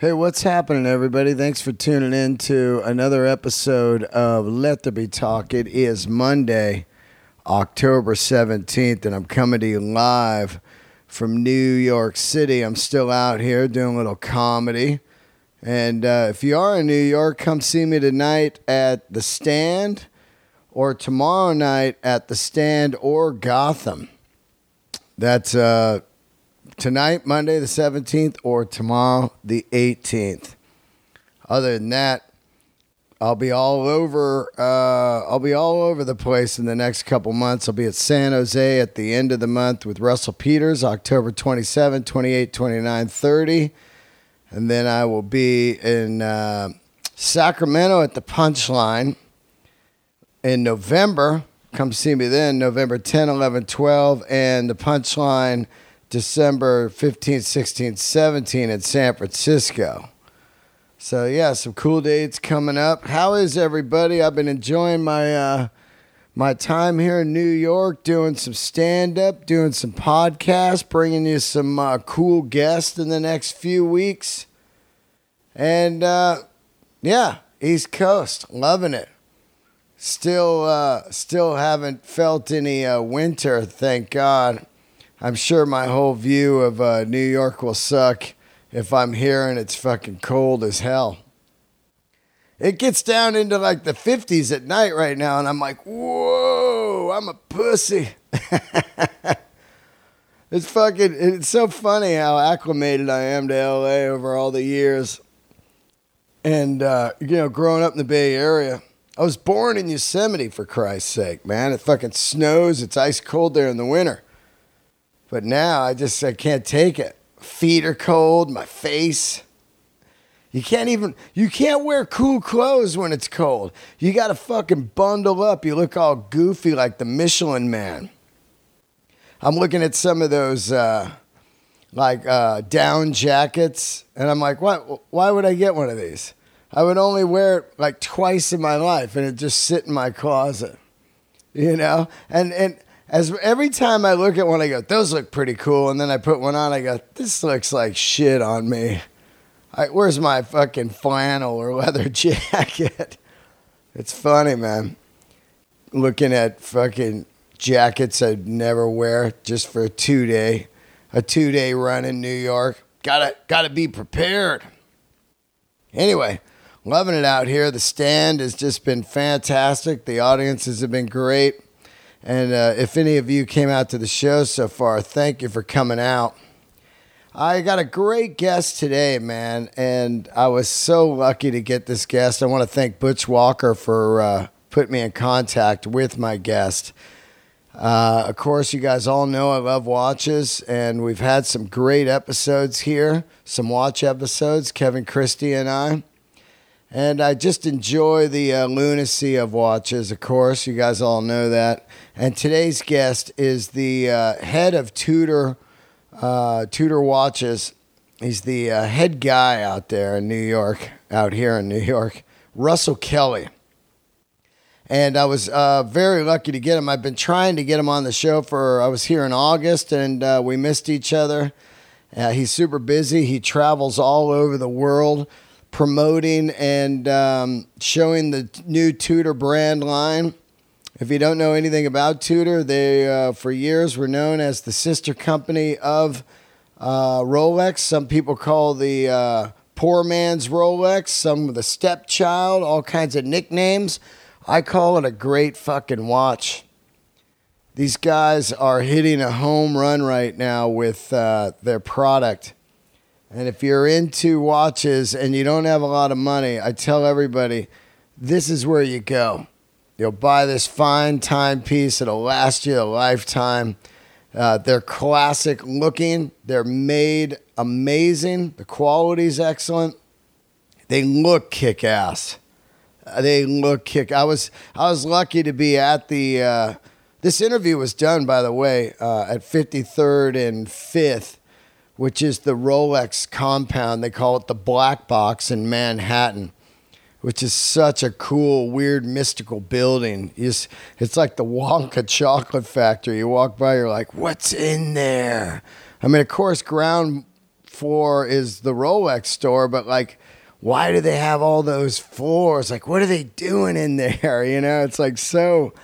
Hey, what's happening, everybody? Thanks for tuning in to another episode of Let There Be Talk. It is Monday, October 17th, and I'm coming to you live from New York City. I'm still out here doing a little comedy. And uh, if you are in New York, come see me tonight at The Stand or tomorrow night at The Stand or Gotham. That's uh, tonight, Monday the 17th, or tomorrow the 18th. Other than that, I'll be all over. Uh, I'll be all over the place in the next couple months. I'll be at San Jose at the end of the month with Russell Peters, October 27, 28, 29, 30. And then I will be in uh, Sacramento at the Punchline in November. Come see me then, November 10, 11, 12. And the Punchline December 15, 16, 17 in San Francisco. So yeah, some cool dates coming up. How is everybody? I've been enjoying my uh, my time here in New York, doing some stand up, doing some podcasts, bringing you some uh, cool guests in the next few weeks, and uh, yeah, East Coast, loving it. Still, uh, still haven't felt any uh, winter, thank God. I'm sure my whole view of uh, New York will suck if I'm here and it's fucking cold as hell. It gets down into like the 50s at night right now, and I'm like, whoa, I'm a pussy. it's fucking, it's so funny how acclimated I am to LA over all the years. And, uh, you know, growing up in the Bay Area, I was born in Yosemite for Christ's sake, man. It fucking snows, it's ice cold there in the winter. But now I just I can't take it. Feet are cold, my face. You can't even you can't wear cool clothes when it's cold. You got to fucking bundle up. You look all goofy like the Michelin man. I'm looking at some of those uh, like uh, down jackets, and I'm like, what? Why would I get one of these? I would only wear it like twice in my life, and it just sit in my closet, you know. And and as every time I look at one, I go, those look pretty cool. And then I put one on, I go, this looks like shit on me. I, where's my fucking flannel or leather jacket? It's funny, man. Looking at fucking jackets I'd never wear just for a two day, a two day run in New York. Gotta, gotta be prepared. Anyway, loving it out here. The stand has just been fantastic. The audiences have been great. And uh, if any of you came out to the show so far, thank you for coming out. I got a great guest today, man, and I was so lucky to get this guest. I want to thank Butch Walker for uh, putting me in contact with my guest. Uh, of course, you guys all know I love watches, and we've had some great episodes here, some watch episodes, Kevin Christie and I. And I just enjoy the uh, lunacy of watches, of course. You guys all know that. And today's guest is the uh, head of Tudor, uh, Tudor Watches. He's the uh, head guy out there in New York, out here in New York, Russell Kelly. And I was uh, very lucky to get him. I've been trying to get him on the show for, I was here in August and uh, we missed each other. He's super busy. He travels all over the world promoting and um, showing the new Tudor brand line. If you don't know anything about Tudor, they uh, for years were known as the sister company of uh, Rolex. Some people call the uh, poor man's Rolex, some the stepchild, all kinds of nicknames. I call it a great fucking watch. These guys are hitting a home run right now with uh, their product. And if you're into watches and you don't have a lot of money, I tell everybody this is where you go. You'll buy this fine timepiece, it'll last you a lifetime. Uh, they're classic looking, they're made amazing, the quality's excellent. They look kick ass. Uh, they look kick. I was I was lucky to be at the. Uh, this interview was done, by the way, uh, at 53rd and 5th which is the Rolex compound. They call it the Black Box in Manhattan, which is such a cool, weird, mystical building. It's, it's like the Wonka chocolate factory. You walk by, you're like, what's in there? I mean, of course, ground floor is the Rolex store, but like, why do they have all those floors? Like, what are they doing in there? You know, it's like so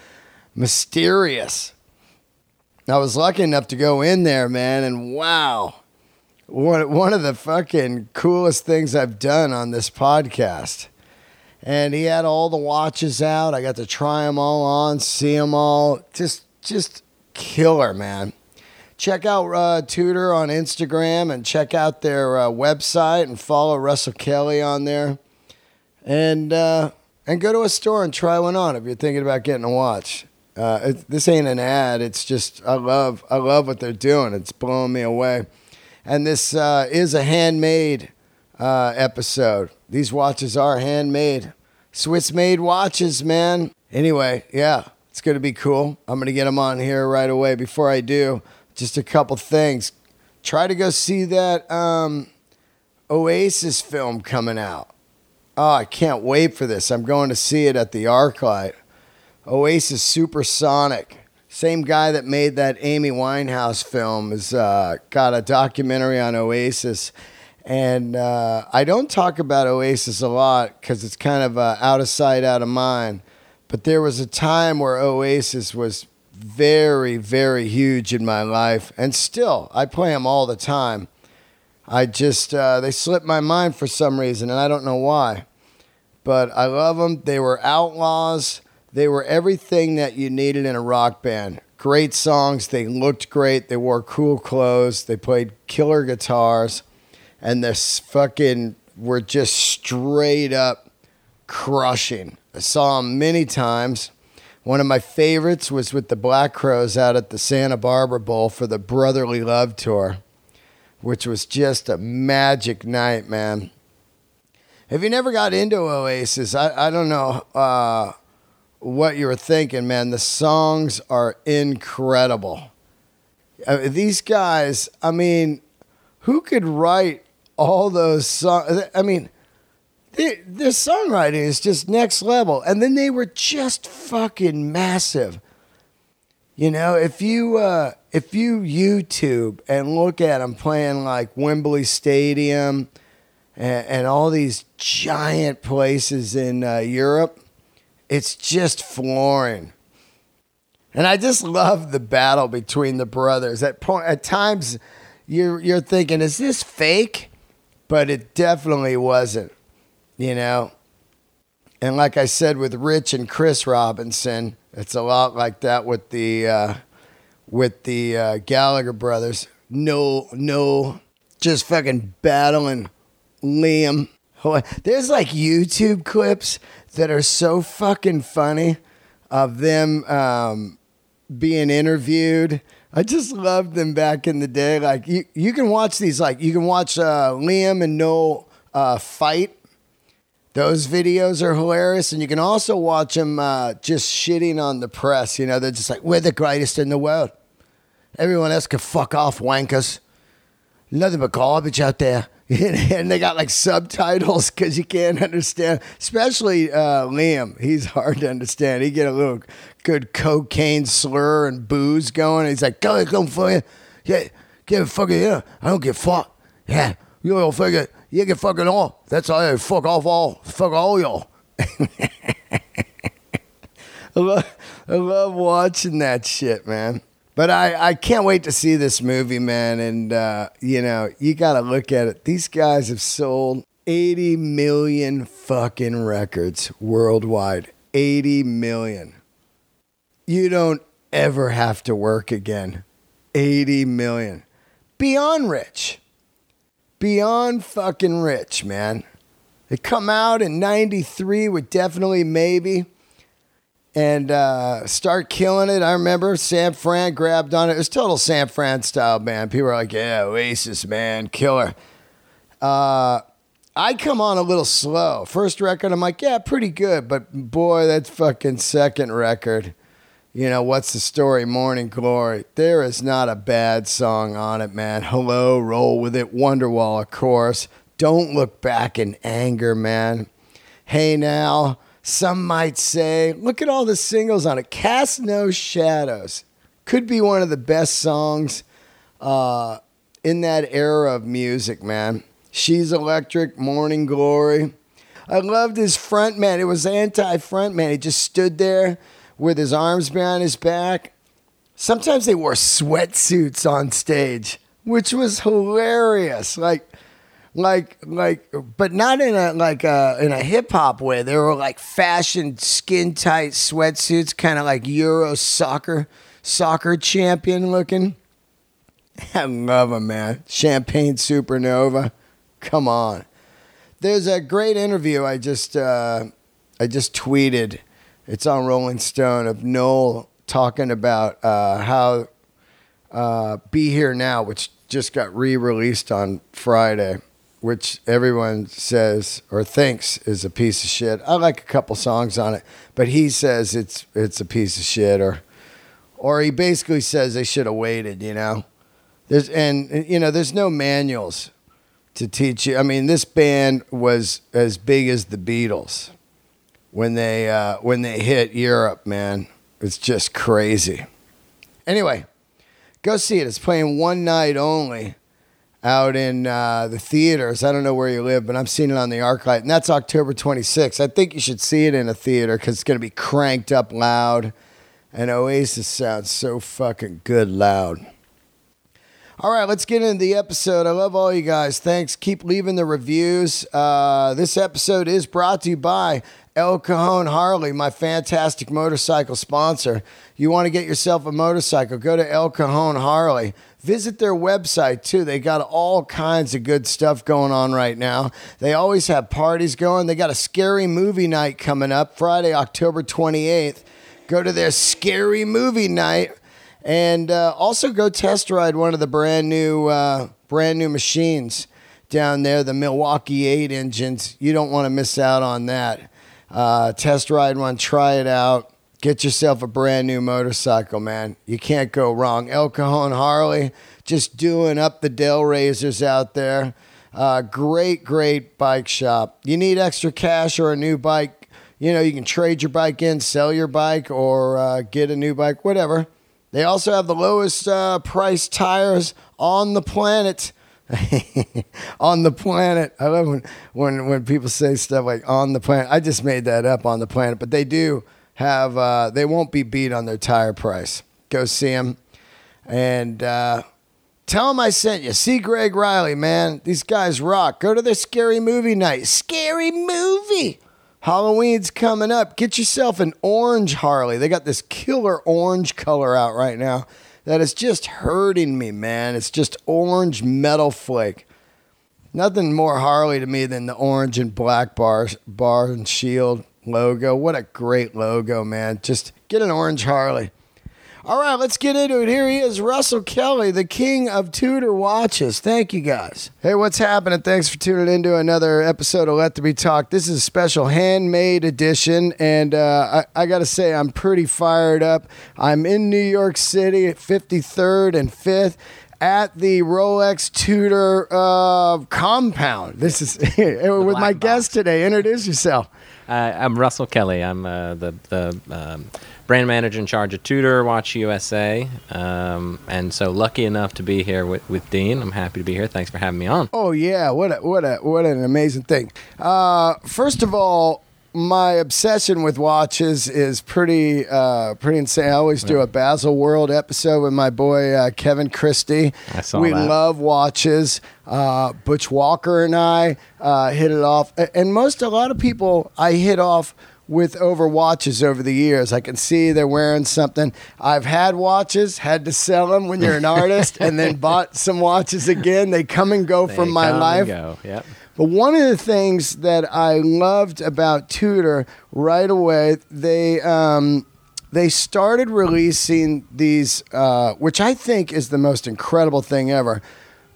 mysterious. I was lucky enough to go in there, man, and wow, one one of the fucking coolest things I've done on this podcast. And he had all the watches out. I got to try them all on, see them all. Just just killer, man. Check out uh, Tudor on Instagram and check out their uh, website and follow Russell Kelly on there. And uh, and go to a store and try one on if you're thinking about getting a watch. Uh, it, this ain't an ad. It's just I love I love what they're doing. It's blowing me away. And this uh, is a handmade uh, episode. These watches are handmade, Swiss made watches, man. Anyway, yeah, it's gonna be cool. I'm gonna get them on here right away. Before I do, just a couple things. Try to go see that um, Oasis film coming out. Oh, I can't wait for this. I'm going to see it at the ArcLight. Oasis Supersonic. Same guy that made that Amy Winehouse film has uh, got a documentary on Oasis. And uh, I don't talk about Oasis a lot because it's kind of uh, out of sight, out of mind. But there was a time where Oasis was very, very huge in my life. And still, I play them all the time. I just, uh, they slipped my mind for some reason, and I don't know why. But I love them. They were outlaws. They were everything that you needed in a rock band. Great songs. They looked great. They wore cool clothes. They played killer guitars. And this fucking were just straight up crushing. I saw them many times. One of my favorites was with the Black Crowes out at the Santa Barbara Bowl for the Brotherly Love Tour, which was just a magic night, man. If you never got into Oasis, I, I don't know. Uh, what you were thinking, man. The songs are incredible. Uh, these guys, I mean, who could write all those songs? I mean, the, the songwriting is just next level. And then they were just fucking massive. You know, if you uh, if you YouTube and look at them playing like Wembley Stadium and, and all these giant places in uh, Europe, it's just flooring. And I just love the battle between the brothers. At point, at times, you're you're thinking, is this fake? But it definitely wasn't. You know. And like I said with Rich and Chris Robinson, it's a lot like that with the uh, with the uh, Gallagher brothers. No, no, just fucking battling Liam. There's like YouTube clips that are so fucking funny of them um, being interviewed. I just loved them back in the day. Like you, you can watch these. Like you can watch uh, Liam and Noel uh, fight. Those videos are hilarious, and you can also watch them uh, just shitting on the press. You know, they're just like, "We're the greatest in the world. Everyone else can fuck off, wankers. Nothing but garbage out there." and they got like subtitles because you can't understand. Especially uh, Liam, he's hard to understand. He get a little good cocaine slur and booze going. He's like, "Go, go you, yeah, get fucking yeah. I don't get fucked. Yeah, you don't fucking you get fucking all. That's all. I Fuck off all. Fuck all y'all." I love, I love watching that shit, man. But I, I can't wait to see this movie, man. And, uh, you know, you got to look at it. These guys have sold 80 million fucking records worldwide. 80 million. You don't ever have to work again. 80 million. Beyond rich. Beyond fucking rich, man. They come out in 93 with definitely maybe and uh, start killing it. I remember San Fran grabbed on it. It was total San Fran style band. People were like, "Yeah, Oasis, man, killer." Uh, I come on a little slow. First record, I'm like, "Yeah, pretty good," but boy, that fucking second record. You know what's the story? Morning Glory. There is not a bad song on it, man. Hello, roll with it. Wonderwall, of course. Don't look back in anger, man. Hey now some might say, look at all the singles on it. Cast No Shadows could be one of the best songs uh, in that era of music, man. She's Electric, Morning Glory. I loved his front man. It was anti front man. He just stood there with his arms behind his back. Sometimes they wore sweatsuits on stage, which was hilarious. Like, like, like, but not in a like a in a hip hop way. They were like fashion, skin tight sweatsuits, kind of like Euro soccer soccer champion looking. I love him, man. Champagne Supernova. Come on. There's a great interview I just uh, I just tweeted. It's on Rolling Stone of Noel talking about uh, how uh, "Be Here Now," which just got re-released on Friday, which everyone says or thinks is a piece of shit. I like a couple songs on it, but he says it's it's a piece of shit, or or he basically says they should have waited. You know, there's and you know there's no manuals to teach you. I mean, this band was as big as the Beatles when they uh, when they hit Europe. Man, it's just crazy. Anyway, go see it. It's playing one night only out in uh, the theaters. I don't know where you live, but I'm seeing it on the ArcLight, and that's October 26th. I think you should see it in a theater because it's going to be cranked up loud, and Oasis sounds so fucking good loud. All right, let's get into the episode. I love all you guys. Thanks. Keep leaving the reviews. Uh, this episode is brought to you by El Cajon Harley, my fantastic motorcycle sponsor. You want to get yourself a motorcycle, go to El Cajon Harley. Visit their website too. They got all kinds of good stuff going on right now. They always have parties going. They got a scary movie night coming up Friday, October 28th. Go to their scary movie night and uh, also go test ride one of the brand new uh, brand new machines down there, the Milwaukee 8 engines. You don't want to miss out on that. Uh, test ride one, try it out. Get yourself a brand new motorcycle, man. You can't go wrong. El Cajon Harley, just doing up the Dell Razors out there. Uh, great, great bike shop. You need extra cash or a new bike. You know, you can trade your bike in, sell your bike, or uh, get a new bike, whatever. They also have the lowest uh, price tires on the planet. on the planet. I love when, when when people say stuff like on the planet. I just made that up on the planet, but they do have uh, they won't be beat on their tire price. Go see them and uh, tell them I sent you. See Greg Riley, man. These guys rock. Go to their scary movie night. Scary movie. Halloween's coming up. Get yourself an orange Harley. They got this killer orange color out right now that is just hurting me, man. It's just orange metal flake. Nothing more Harley to me than the orange and black bar, bar and shield logo. What a great logo, man. Just get an orange Harley. All right, let's get into it. Here he is, Russell Kelly, the king of Tudor watches. Thank you, guys. Hey, what's happening? Thanks for tuning into another episode of Let There Be Talk. This is a special handmade edition, and uh, I, I got to say, I'm pretty fired up. I'm in New York City at 53rd and 5th at the Rolex Tudor uh, compound. This is with my box. guest today. Introduce yourself. Uh, I'm Russell Kelly. I'm uh, the the um, brand manager in charge of Tudor Watch USA. Um, and so lucky enough to be here with, with Dean. I'm happy to be here. Thanks for having me on. Oh yeah, what a, what a, what an amazing thing. Uh, first of all, my obsession with watches is pretty uh, pretty insane. I always do a Baselworld episode with my boy uh, Kevin Christie. I saw we that. love watches. Uh, Butch Walker and I uh, hit it off, and most a lot of people I hit off with over watches over the years. I can see they're wearing something. I've had watches, had to sell them when you're an artist, and then bought some watches again. They come and go They from my come life. And go. Yep. But one of the things that I loved about Tudor right away, they um, they started releasing these, uh, which I think is the most incredible thing ever.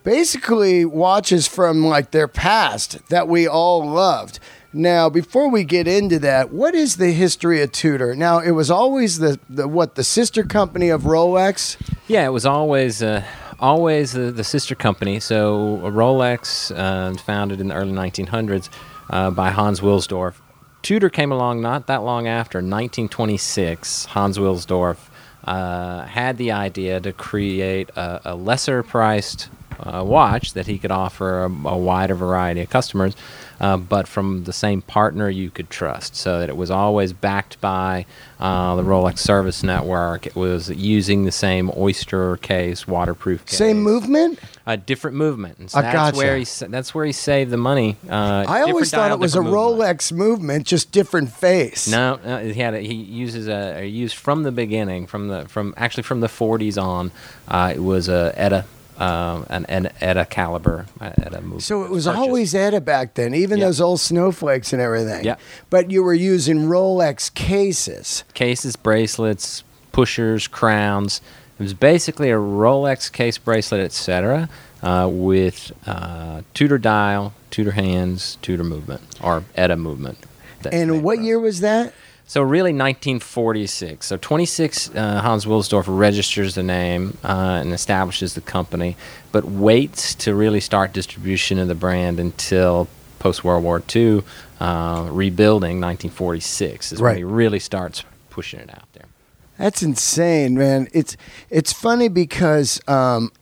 Basically, watches from like their past that we all loved. Now, before we get into that, what is the history of Tudor? Now, it was always the, the what the sister company of Rolex. Yeah, it was always uh, always the, the sister company. So uh, Rolex, uh, founded in the early 1900s uh, by Hans Wilsdorf. Tudor came along not that long after, 1926. Hans Wilsdorf uh, had the idea to create a, a lesser priced uh, watch that he could offer a, a wider variety of customers, uh, but from the same partner you could trust. So that it was always backed by uh, the Rolex Service Network. It was using the same Oyster case, waterproof case. Same movement? A different movement. And so I that's gotcha. where he sa- that's where he saved the money. Uh, I always thought dial, it was a movement. Rolex movement, just different face. No, no, he had a, he uses a or used from the beginning, from the from actually from the 40s on. Uh, it was a ETA, um, an, an ETA caliber, uh, ETA movement. So it was purchase. always ETA back then, even Yeah. those old snowflakes and everything. Yeah. But you were using Rolex cases. cases, bracelets, pushers, crowns. It was basically a Rolex case bracelet, etc., uh, with uh, Tudor dial, Tudor hands, Tudor movement, or ETA movement. that's And what year was that? So really, 1946. So 26, uh, Hans Wilsdorf registers the name uh, and establishes the company, but waits to really start distribution of the brand until post World War II, uh, rebuilding 1946 is Right. when he really starts pushing it out there. That's insane, man. It's it's funny because um,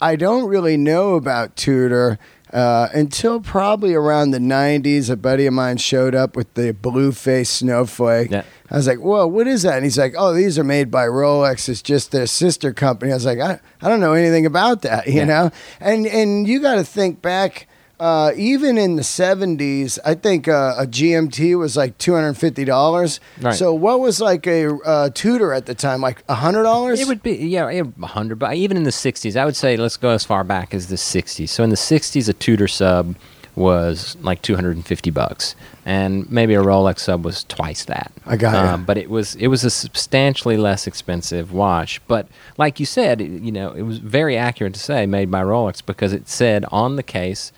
I don't really know about Tudor uh, until probably around the '90s. A buddy of mine showed up with the blue face snowflake. Yeah. I was like, "Whoa, what is that?" And he's like, "Oh, these are made by Rolex. It's just their sister company." I was like, "I, I don't know anything about that," you Yeah. know. And and you got to think back. Uh, even in the 70s, I think uh, a GMT was like $250. Right. So what was like a uh, Tudor at the time? Like $100? It would be yeah, a hundred, but even in the '60s, I would say let's go as far back as the '60s. So in the '60s, a Tudor sub was like 250 bucks, and maybe a Rolex sub was twice that. I got. Um, but it was it was a substantially less expensive watch. But like you said, it- you know, it was very accurate to say made by Rolex because it said on the case.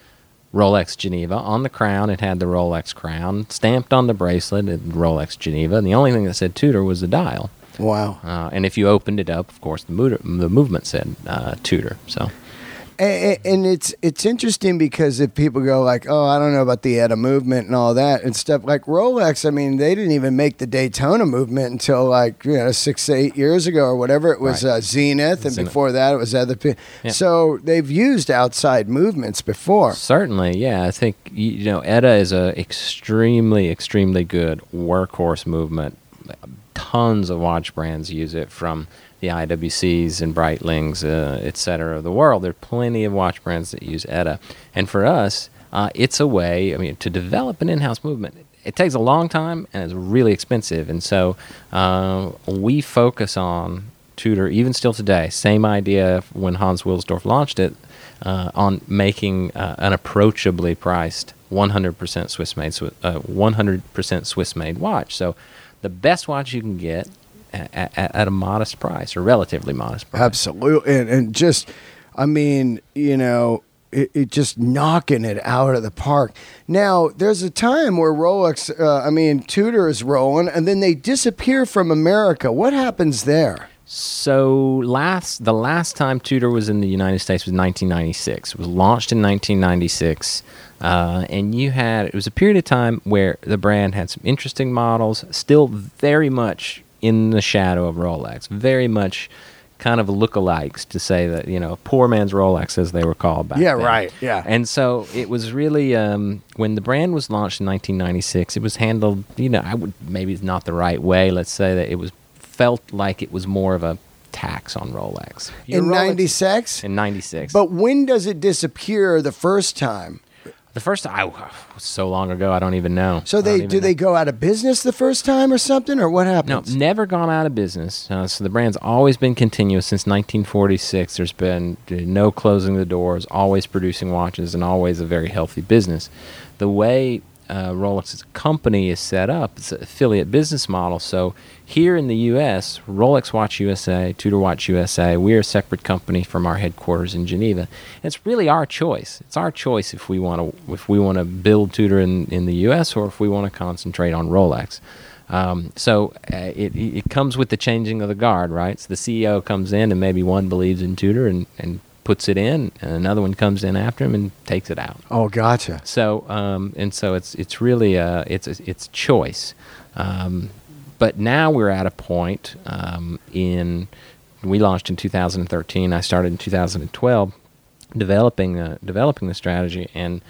Rolex Geneva on the crown. It had the Rolex crown stamped on the bracelet. It Rolex Geneva, and the only thing that said Tudor was the dial. Wow. Uh, and if you opened it up, of course, the, mood- the movement said uh, Tudor. So And, and it's it's interesting because if people go like, oh, I don't know about the ETA movement and all that and stuff like Rolex, I mean, they didn't even make the Daytona movement until like you know six eight years ago or whatever. It was Right. uh, Zenith, and Zenith. before that it was other. Pe- Yeah. So they've used outside movements before. certainly, yeah, I think you, you know ETA is a extremely, extremely good workhorse movement. Tons of watch brands use it from the IWCs and Breitlings, uh, et cetera, of the world. There are plenty of watch brands that use ETA, and for us, uh, it's a way. I mean, to develop an in-house movement, it takes a long time and it's really expensive, and so uh, we focus on Tudor, even still today. Same idea when Hans Wilsdorf launched it uh, on making uh, an approachably priced 100% Swiss made, uh, 100% Swiss made watch. So the best watch you can get at, at, a modest price or relatively modest price. Absolutely, and, and just, I mean, you know, it, it just knocking it out of the park. Now, there's a time where Rolex, uh, I mean, Tudor is rolling, and then they disappear from America. What happens there? So last the last time Tudor was in the United States was 1996. It was launched in 1996, uh, and you had it was a period of time where the brand had some interesting models, still very much in the shadow of Rolex, very much kind of lookalikes to say that you know poor man's Rolex as they were called back. Yeah, then. right, yeah. And so it was really um, when the brand was launched in 1996. It was handled, you know, I would maybe it's not the right way. Let's say that it was felt like it was more of a tax on Rolex. Your In Rolex- '96. In 96. But when does it disappear the first time? The first time, I, was so long ago, I don't even know. So they do know. they go out of business the first time or something, or what happens? No, never gone out of business. Uh, so the brand's always been continuous since 1946. There's been uh, no closing the doors, always producing watches, and always a very healthy business. The way uh, Rolex as a company is set up, it's an affiliate business model. So here in the U.S., Rolex Watch USA, Tudor Watch USA, we're a separate company from our headquarters in Geneva. It's really our choice. It's our choice if we want to if we want to build Tudor in, in the U.S. or if we want to concentrate on Rolex. Um, so uh, it, it comes with the changing of the guard, right? So the CEO comes in and maybe one believes in Tudor and, and puts it in, and another one comes in after him and takes it out. oh, gotcha. So um, and so it's it's really a it's it's choice. Um, but now we're at a point um, in we launched in 2013. I started in 2012 developing the developing the strategy and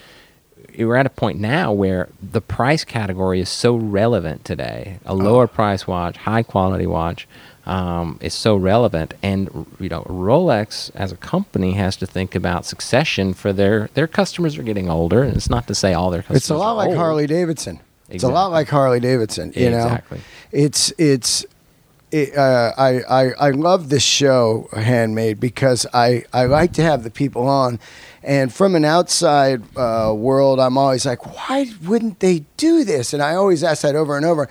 we're at a point now where the price category is so relevant today. A lower price watch, high quality watch, um, is so relevant, and you know, Rolex as a company has to think about succession for their their customers are getting older, and it's not to say all their customers. It's a lot like old. Harley Davidson. It's a lot like Harley Davidson. You Exactly. know, it's it's. It, uh, I, I I love this show, Handmade, because I, I like to have the people on, and from an outside uh, world, I'm always like, why wouldn't they do this? And I always ask that over and over.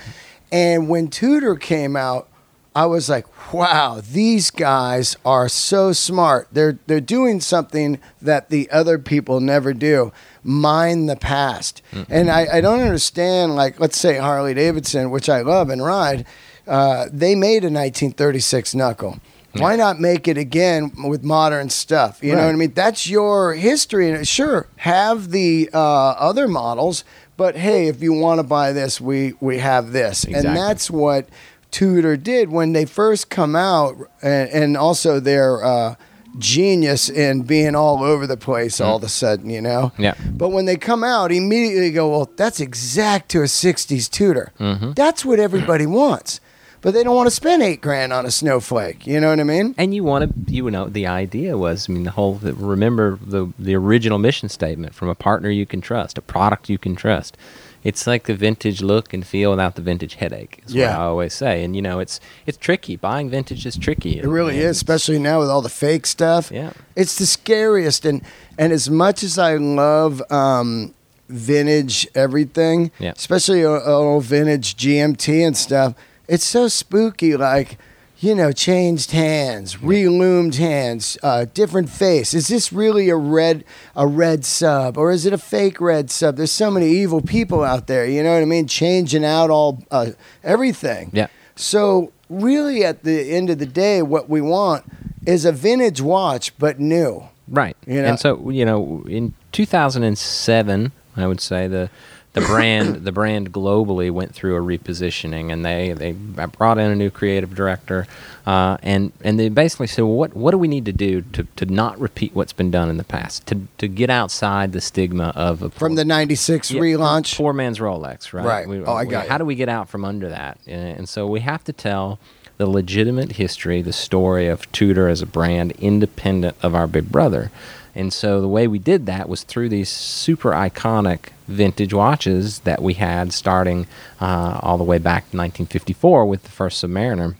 And when Tudor came out, I was like, wow, these guys are so smart. They're they're doing something that the other people never do. Mind the past. And I, I don't understand, like, let's say Harley Davidson, which I love and ride, uh, they made a 1936 knuckle. Why not make it again with modern stuff? You know what I mean? That's your history. And sure, have the uh, other models, but hey, if you want to buy this, we, we have this. Exactly. And that's what Tudor did when they first come out, and, and also their uh, genius in being all over the place all of a sudden, you know. Yeah. But when they come out, immediately go, well, that's exact to a '60s Tudor. Mm-hmm. That's what everybody wants, but they don't want to spend eight grand on a snowflake. You know what I mean? And you want to, you know, the idea was, I mean, the whole. Remember the the original mission statement from a partner you can trust, a product you can trust. It's like the vintage look and feel without the vintage headache. Is Yeah. what I always say. And you know, it's it's tricky. Buying vintage is tricky. It really is, especially now with all the fake stuff. Yeah. It's the scariest. And and as much as I love um, vintage everything, Yeah. especially old vintage GMT and stuff, it's so spooky. Like, you know, changed hands, relumed hands, uh, different face. Is this really a red a red sub or is it a fake red sub? There's so many evil people out there. You know what I mean? Changing out all uh, everything. Yeah. So really, at the end of the day, what we want is a vintage watch, but new. Right. You know- And so, you know, in 2007, I would say the the brand the brand globally went through a repositioning, and they they brought in a new creative director, uh, and and they basically said, well, what what do we need to do to, to not repeat what's been done in the past, to to get outside the stigma of a From the 96 yeah, relaunch. Poor man's Rolex, right? Right. We- Oh, I got you. How do we get out from under that? And so we have to tell the legitimate history, the story of Tudor as a brand, independent of our big brother. And so the way we did that was through these super iconic vintage watches that we had starting uh, all the way back to 1954 with the first Submariner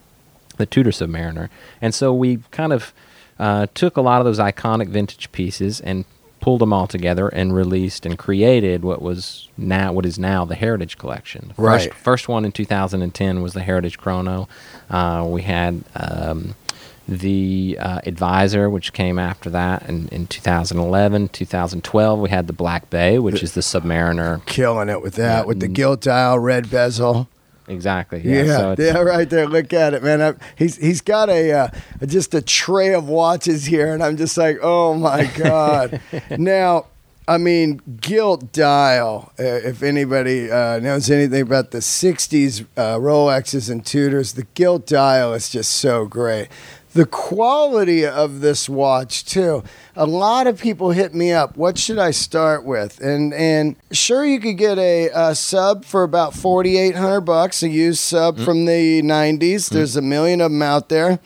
the Tudor Submariner. And so we kind of uh, took a lot of those iconic vintage pieces and pulled them all together and released and created what was now what is now the Heritage Collection. The Right. First, first one in 2010 was the Heritage Chrono. Uh, we had um, the uh, Advisor, which came after that in, in 2011. 2012, we had the Black Bay, which is the Submariner. Killing it with that, Yeah. with the gilt dial, red bezel. Exactly. Yeah, Yeah. yeah, so it's- right there. Look at it, man. I, he's he's got a uh, just a tray of watches here, and I'm just like, oh my god. now, I mean, gilt dial. Uh, if anybody uh, knows anything about the '60s uh, Rolexes and Tudors, the gilt dial is just so great. The quality of this watch too. A lot of people hit me up. What should I start with? And and sure, you could get a, a sub for about forty eight hundred bucks, a used sub mm. from the '90s. Mm. There's a million of them out there,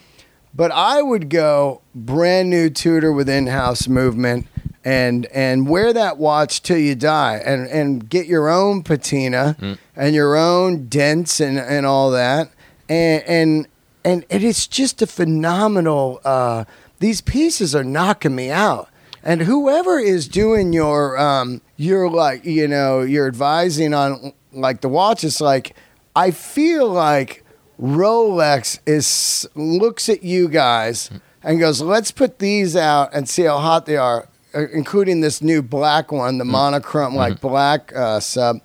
but I would go brand new Tudor with in house movement. And and wear that watch till you die, and and get your own patina mm. and your own dents and, and all that, and and and it is just a phenomenal. Uh, these pieces are knocking me out. And whoever is doing your, um, your like, you know, you're advising on like the watch watches, like I feel like Rolex is looks at you guys and goes, let's put these out and see how hot they are, uh, including this new black one, the monochrome like black uh, sub.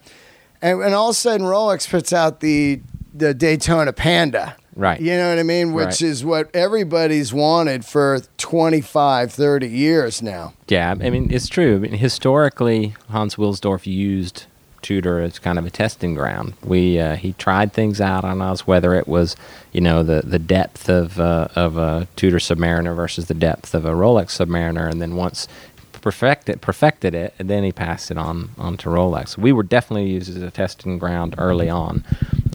And, and all of a sudden, Rolex puts out the the Daytona Panda. Right. You know what I mean? Which Right. is what everybody's wanted for 25, 30 years now. Yeah, I mean it's true. I mean, historically, Hans Wilsdorf used Tudor as kind of a testing ground. We uh, he tried things out on us, whether it was you know the the depth of uh, of a Tudor Submariner versus the depth of a Rolex Submariner, and then once perfected perfected it, and then he passed it on on to Rolex. We were definitely used as a testing ground early on.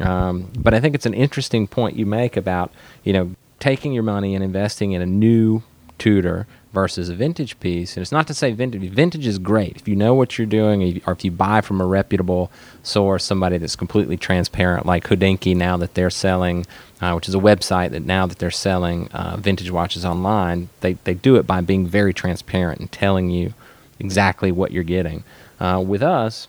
Um, but I think it's an interesting point you make about you know taking your money and investing in a new Tudor versus a vintage piece. And it's not to say vintage. Vintage is great if you know what you're doing, or if you buy from a reputable source, somebody that's completely transparent, like Hodinkee. Now that they're selling, uh, which is a website that now that they're selling uh, vintage watches online, they they do it by being very transparent and telling you exactly what you're getting. Uh, with us,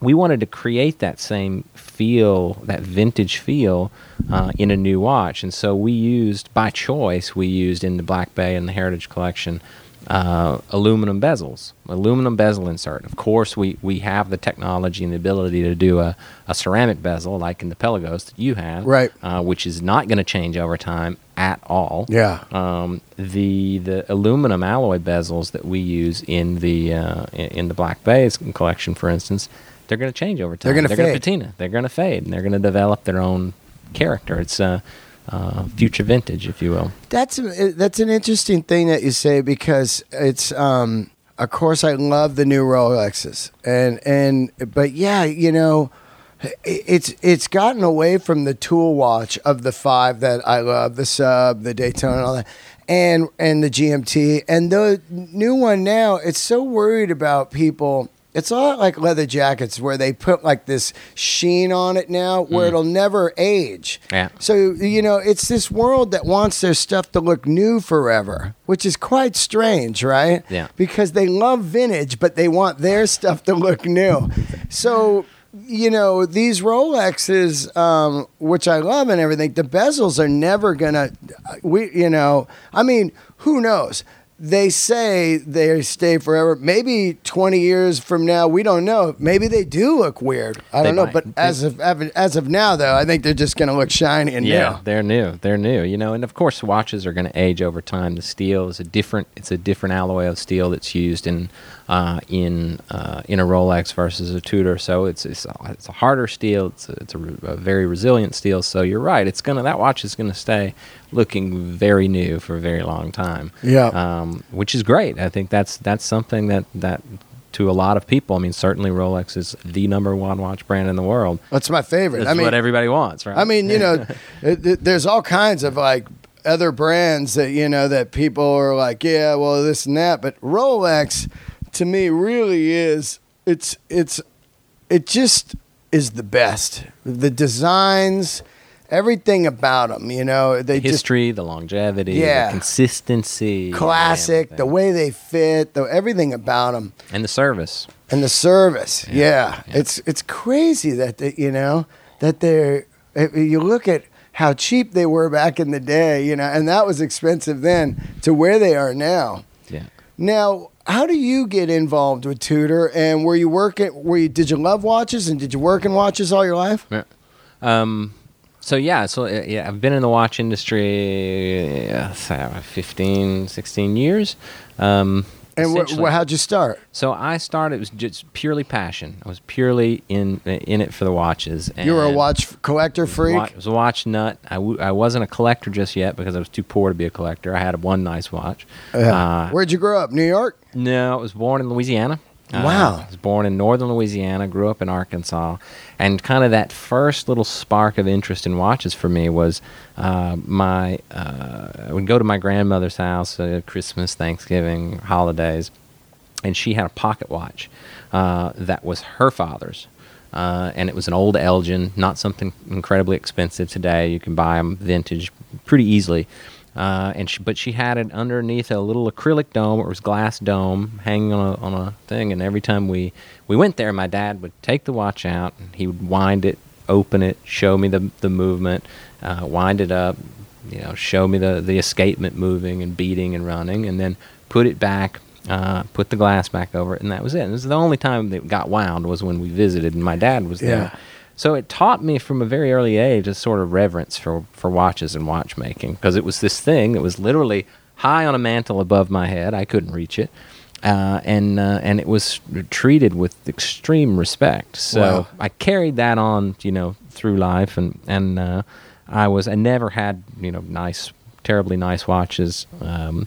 we wanted to create that same feel, that vintage feel, uh, in a new watch. And so we used, by choice, we used in the Black Bay and the Heritage Collection uh, aluminum bezels, aluminum bezel insert. Of course, we, we have the technology and the ability to do a, a ceramic bezel like in the Pelagos that you have, Right. Uh, which is not going to change over time at all. Yeah. Um, the the aluminum alloy bezels that we use in the uh, in, in the Black Bay collection, for instance, they're going to change over time. They're going to patina. They're going to fade, and they're going to develop their own character. It's a uh, future vintage, if you will. That's that's an interesting thing that you say because it's um of course I love the new Rolexes and and but yeah you know it's it's gotten away from the tool watch of the five that I love the sub the Daytona and all that and and the GMT and the new one now it's so worried about people it's a lot like leather jackets where they put like this sheen on it now where it'll never age Yeah. so, you know, it's this world that wants their stuff to look new forever, which is quite strange, right? Yeah. Because they love vintage, but they want their stuff to look new. So, you know, these Rolexes, um, which I love and everything, the bezels are never going to, we, you know, I mean, who knows? They say they stay forever. Maybe 20 years from now, we don't know. Maybe they do look weird. I They don't know. might. But as of as of now, though, I think they're just going to look shiny and new. Yeah, new. they're new. They're new. You know, and of course, watches are going to age over time. The steel is a different. It's a different alloy of steel that's used in uh, in uh, in a Rolex versus a Tudor. So it's it's a, it's a harder steel. It's a, it's a, re- a very resilient steel. So you're right. It's gonna that watch is gonna stay looking very new for a very long time. Yeah. Um, which is great. I think that's that's something that that. To a lot of people, I mean, certainly Rolex is the number one watch brand in the world. That's my favorite. That's I mean, what everybody wants, right? I mean, you know, it, it- there's all kinds of like other brands that you know that people are like, yeah, well, this and that, but Rolex, to me, really is. It's it's it just is the best. The designs, everything about them. You know, they just history, the longevity, Yeah. the consistency, classic. The way they fit, the everything about them. and the service. and the service. Yeah, Yeah, yeah. it's it's crazy that they, you know that they're. if You look at how cheap they were back in the day, you know, and that was expensive then to where they are now. Yeah. Now, how do you get involved with Tudor? And were you working? Were you? Did you love watches? And did you work in watches all your life? Yeah. Um, so yeah, so uh, yeah, I've been in the watch industry uh, 15, 16 years. Um, And wh- wh- how'd you start? so I started. It was just purely passion. I was purely in in it for the watches. And You were a watch collector freak. wa- I was a watch nut. I, w- I wasn't a collector just yet because I was too poor to be a collector. I had one nice watch. Yeah. Uh, Where'd you grow up? New York. No, I was born in Louisiana. Uh, Wow. I was born in northern Louisiana, grew up in Arkansas. And kind of that first little spark of interest in watches for me was uh, my, uh, I would go to my grandmother's house uh, Christmas, Thanksgiving, holidays, and she had a pocket watch uh, that was her father's. Uh, and it was an old Elgin, not something incredibly expensive today. You can buy them vintage pretty easily. Uh, and she, but she had it underneath a little acrylic dome. It was glass dome hanging on a, on a thing. And every time we, we went there, my dad would take the watch out. And he would wind it, open it, show me the the movement, uh, wind it up, you know, show me the the escapement moving and beating and running, and then put it back, uh, put the glass back over it, and that was it. And this is the only time that it got wound was when we visited, and my dad was Yeah. there. So it taught me from a very early age a sort of reverence for, for watches and watchmaking because it was this thing that was literally high on a mantle above my head. I couldn't reach it. Uh, and uh, and it was treated with extreme respect. So Wow. I carried that on, you know, through life, and and uh, I was I never had you know nice, terribly nice watches. Um,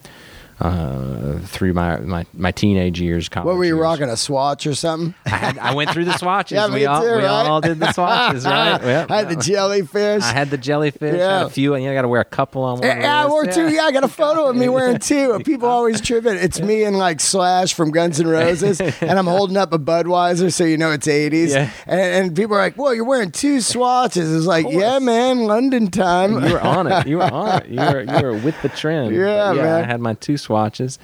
uh, through my, my, my teenage years. College What were you years. rocking? A Swatch or something? I, had, I went through the swatches. Yeah, we all too, we right? all did the swatches, right? I had the jellyfish. I had the jellyfish. Yeah. Had a few, and you got to wear a couple on one. Yeah, I wore two. Yeah, I got a photo of me wearing two. People always trip it. It's me and like Slash from Guns N' Roses, and I'm holding up a Budweiser, so you know it's 80s. Yeah. And, and people are like, "Well, you're wearing two swatches." It's like, yeah, man, London time. You were on it. You were on it. You were you were with the trend. Yeah, But man. I had my two swatches.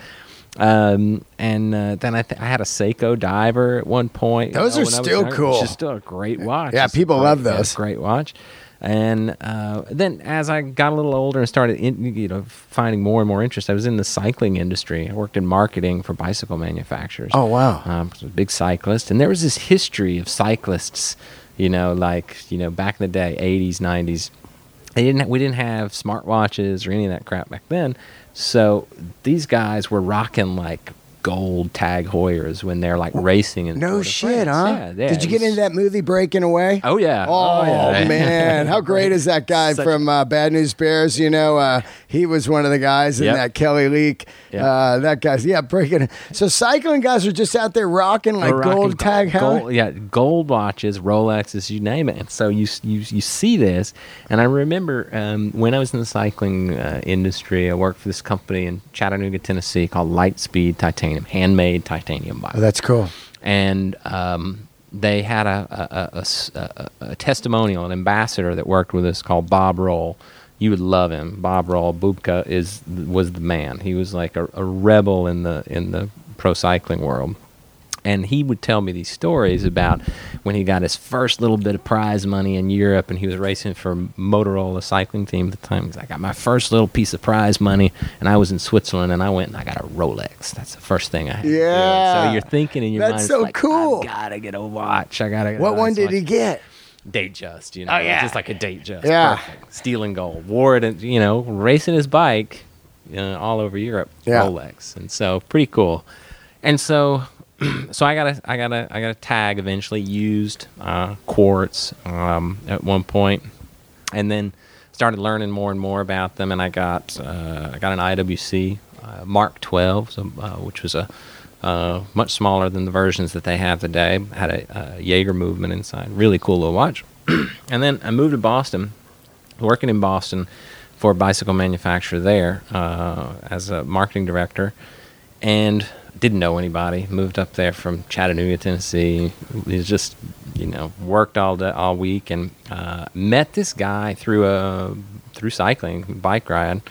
Um, and uh, then I, th- I had a Seiko diver at one point. you Those know, are when I was still younger, cool. Which is still a great watch. Yeah, It's people great- love those. great watch. And uh, then as I got a little older and started, in, you know, finding more and more interest, I was in the cycling industry. I worked in marketing for bicycle manufacturers. Oh, wow. Um, I was a big cyclist, and there was this history of cyclists. You know, like you know, back in the day, '80s, '90s. They didn't. We didn't have smartwatches or any of that crap back then. So these guys were rocking like gold tag Heuers when they're like racing and No shit, huh? Yeah, yeah, Did you get into that movie Breaking Away? Oh yeah. Oh, yeah. man, how great is that guy Such- from uh, Bad News Bears? You know, uh, he was one of the guys in Yep. that Kelly Leak. Yep. Uh, that guy's yeah, breaking. So cycling guys are just out there rocking like rocking gold tag. gold, Gold, yeah, gold watches, Rolexes, you name it. And so you you you see this, and I remember um, when I was in the cycling uh, industry, I worked for this company in Chattanooga, Tennessee, called Litespeed Titanium, handmade titanium bike oh, that's cool. and um, they had a testimonial, an ambassador that worked with us called Bob Roll. You would love him. Bob Roll, Bobke is was the man. He was like a, a rebel in the in the pro cycling world. And he would tell me these stories about when he got his first little bit of prize money in Europe and he was racing for Motorola cycling team at the time. He's like, I got my first little piece of prize money and I was in Switzerland and I went and I got a Rolex. That's the first thing I had. to do. And Yeah. So you're thinking in your That's mind, it's so like, cool. I gotta get a watch. I gotta get a What one did watch. he get? Datejust, you know. Oh, yeah. Just like a Datejust. Yeah. Perfect. Steel and gold. Wore it, and, you know, racing his bike you know, all over Europe. Yeah. Rolex. And so pretty cool. And so so I got a I got a I got a tag eventually used uh, quartz um, at one point, and then started learning more and more about them. And I got uh, I got an IWC uh, Mark 12, so, uh, which was a uh, much smaller than the versions that they have today. Had a, a Jaeger movement inside. Really cool little watch. and then I moved to Boston, working in Boston for a bicycle manufacturer there uh, as a marketing director, and didn't know anybody. Moved up there from Chattanooga, Tennessee. Was just you know worked all day, all week, and uh, met this guy through a through cycling bike ride,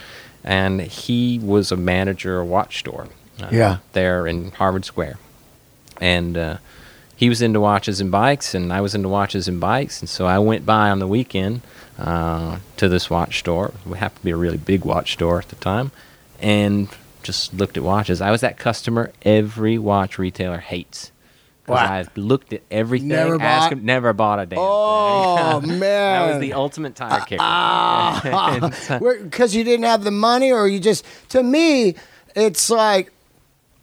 and he was a manager of a watch store. Uh, Yeah. there in Harvard Square, and. Uh, he was into watches and bikes, and I was into watches and bikes, and so I went by on the weekend uh, to this watch store. It happened to be a really big watch store at the time, and just looked at watches. I was that customer every watch retailer hates. 'Cause Wow. I looked at everything, Never bought? them- never bought a damn Oh thing. Oh man, that was the ultimate tire kicker. Ah, so- because you didn't have the money, or you just. To me, it's like.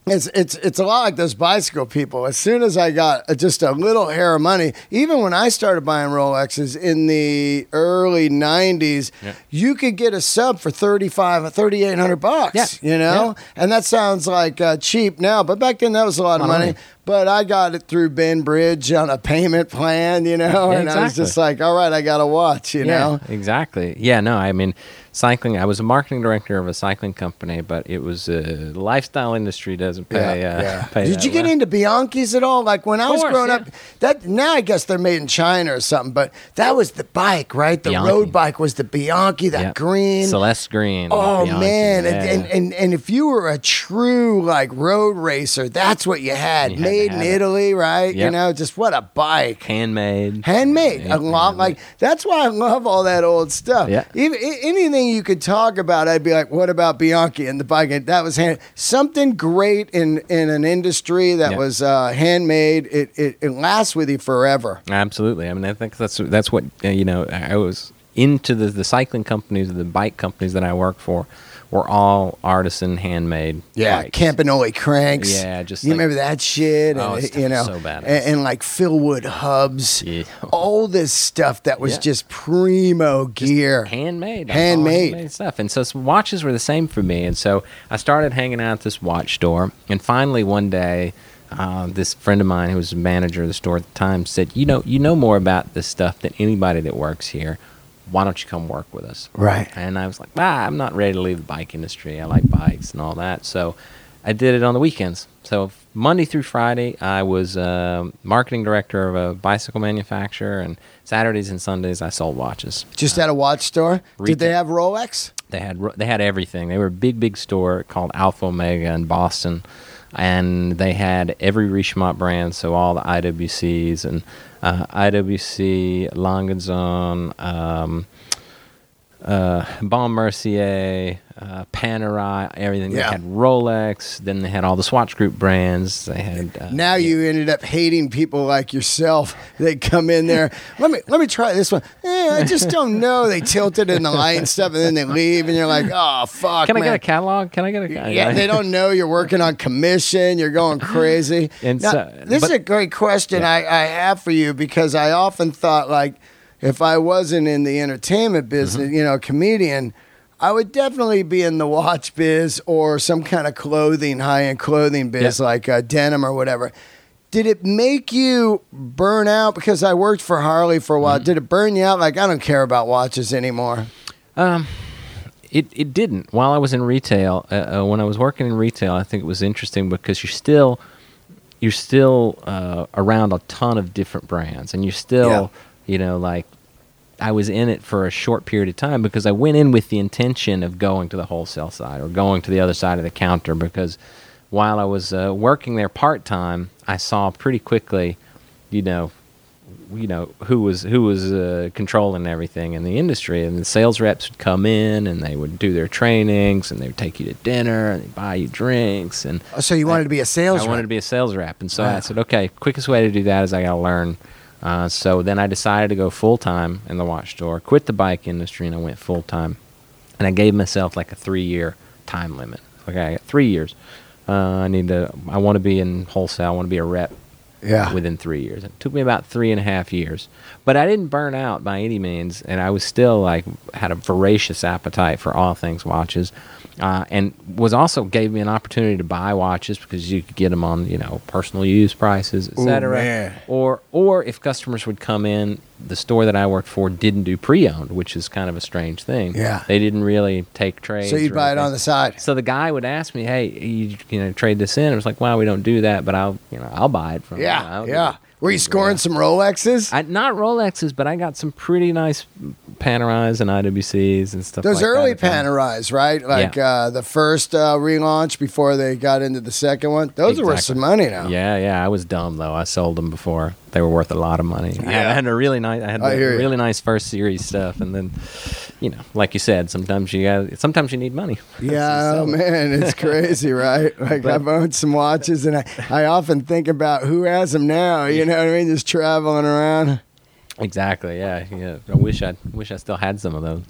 It's it's it's a lot like those bicycle people. As soon as I got just a little hair of money, even when I started buying Rolexes in the early '90s, Yeah. you could get a sub for 35 3800 bucks. Yeah. You know, and that sounds like uh, cheap now, but back then that was a lot of money. money. But I got it through Ben Bridge on a payment plan, you know, Yeah, and I was just like, all right, I got to watch, you know. Exactly. Yeah, no, I mean, cycling. I was a marketing director of a cycling company, but it was uh, the lifestyle industry doesn't pay. uh, pay Did you get well. into Bianchis at all? Like when I was course, growing yeah. up, that now I guess they're made in China or something, but that was the bike, right? The Bianchi. road bike was the Bianchi, that Yep. green. Celeste Green? Oh Bianchi, man, and, yeah. and, and and if you were a true like road racer, that's what you had. You had Made in have it. Italy, right? You know, just what a bike. handmade. Handmade, Yeah, a lot like that's why I love all that old stuff. Yeah. Even a- anything you could talk about, I'd be like, "What about Bianchi and the bike?" That was hand something great in in an industry that Yeah. was uh, handmade. It, it it lasts with you forever. Absolutely. I mean, I think that's that's what uh, you know. I was into the the cycling companies, the bike companies that I worked for, were all artisan, handmade. Yeah, bikes. Campagnolo cranks. Yeah, just you like- remember that shit, Oh, and you know, so badass. and, and like Philwood hubs, Yeah. all this stuff that was Yeah. just primo gear. handmade, That's all Handmade. stuff. And so watches were the same for me. And so I started hanging out at this watch store. And finally, one day, uh, this friend of mine who was the manager of the store at the time said, "You know, you know more about this stuff than anybody that works here. Why don't you come work with us?" Right. And I was like, "Ah, I'm not ready to leave the bike industry. I like bikes and all that." So I did it on the weekends. So Monday through Friday, I was um marketing director of a bicycle manufacturer, and Saturdays and Sundays I sold watches. Just at a watch store. Did they have Rolex? They had they had everything. They were a big big store called Alpha Omega in Boston, and they had every Richemont brand, so all the IWCs and uh, IWC, Lange & Söhne, um, uh, Baume Mercier, uh, Panerai, everything. Yeah. They had Rolex. Then they had all the Swatch Group brands. They had uh, Now you ended up hating people like yourself. They come in there. Let me let me try this one. Eh, I just don't know. They tilted in the light and stuff, and then they leave, and you're like, oh fuck. Can I man. get a catalog? Can I get a catalog? Yeah, they don't know you're working on commission. You're going crazy. And Now, so- this is a great question I, I have for you because I often thought like if I wasn't in the entertainment business, Mm-hmm. you know, comedian, I would definitely be in the watch biz or some kind of clothing, high end clothing biz Yeah. like uh, denim or whatever. Did it make you burn out? Because I worked for Harley for a Mm-hmm. while. Did it burn you out? Like I don't care about watches anymore. Um, it it didn't. While I was in retail, uh, uh, when I was working in retail, I think it was interesting because you're still you're still uh, around a ton of different brands, and you're still Yeah. You know like I was in it for a short period of time because I went in with the intention of going to the wholesale side or going to the other side of the counter because while I was uh, working there part time, I saw pretty quickly, you know, you know who was who was uh, controlling everything in the industry, and the sales reps would come in and they would do their trainings and they would take you to dinner and they'd buy you drinks and So you wanted to be a sales rep I rep? wanted to be a sales rep, and so I said, okay, quickest way to do that is I got to learn. Uh, so then I decided to go full time in the watch store, quit the bike industry, and I went full time. And I gave myself like a three year time limit. Okay, I got three years. Uh, I need to. I want to be in wholesale. I want to be a rep yeah. within three years. It took me about three and a half years, but I didn't burn out by any means, and I was still like had a voracious appetite for all things watches, uh, and was also gave me an opportunity to buy watches because you could get them on you know personal use prices, etc. Or or if customers would come in, the store that I worked for didn't do pre-owned, which is kind of a strange thing. Yeah. they didn't really take trades. So you'd buy it on the side. So the guy would ask me, "Hey, you, you know, trade this in." I was like, "Well, we don't do that, but I'll, you know, I'll buy it from you. Yeah, yeah. Do it." Were you scoring some Rolexes? I, not Rolexes, but I got some pretty nice Panerais and IWCs and stuff. Those like early. Panerais, right? Like Yeah. uh, the first uh, relaunch before they got into the second one. Those are worth some money now. Yeah, yeah. I was dumb though. I sold them before. They were worth a lot of money. I, had, I had a really nice. I had I a hear ya. really nice first series stuff, and then, you know, like you said, sometimes you got. Sometimes you need money. Yeah, So- oh man, it's crazy, right? Like But- I've owned some watches, and I, I often think about who has them now. You know what I mean? Just traveling around. Exactly. Yeah. Yeah. I wish I wish I still had some of those,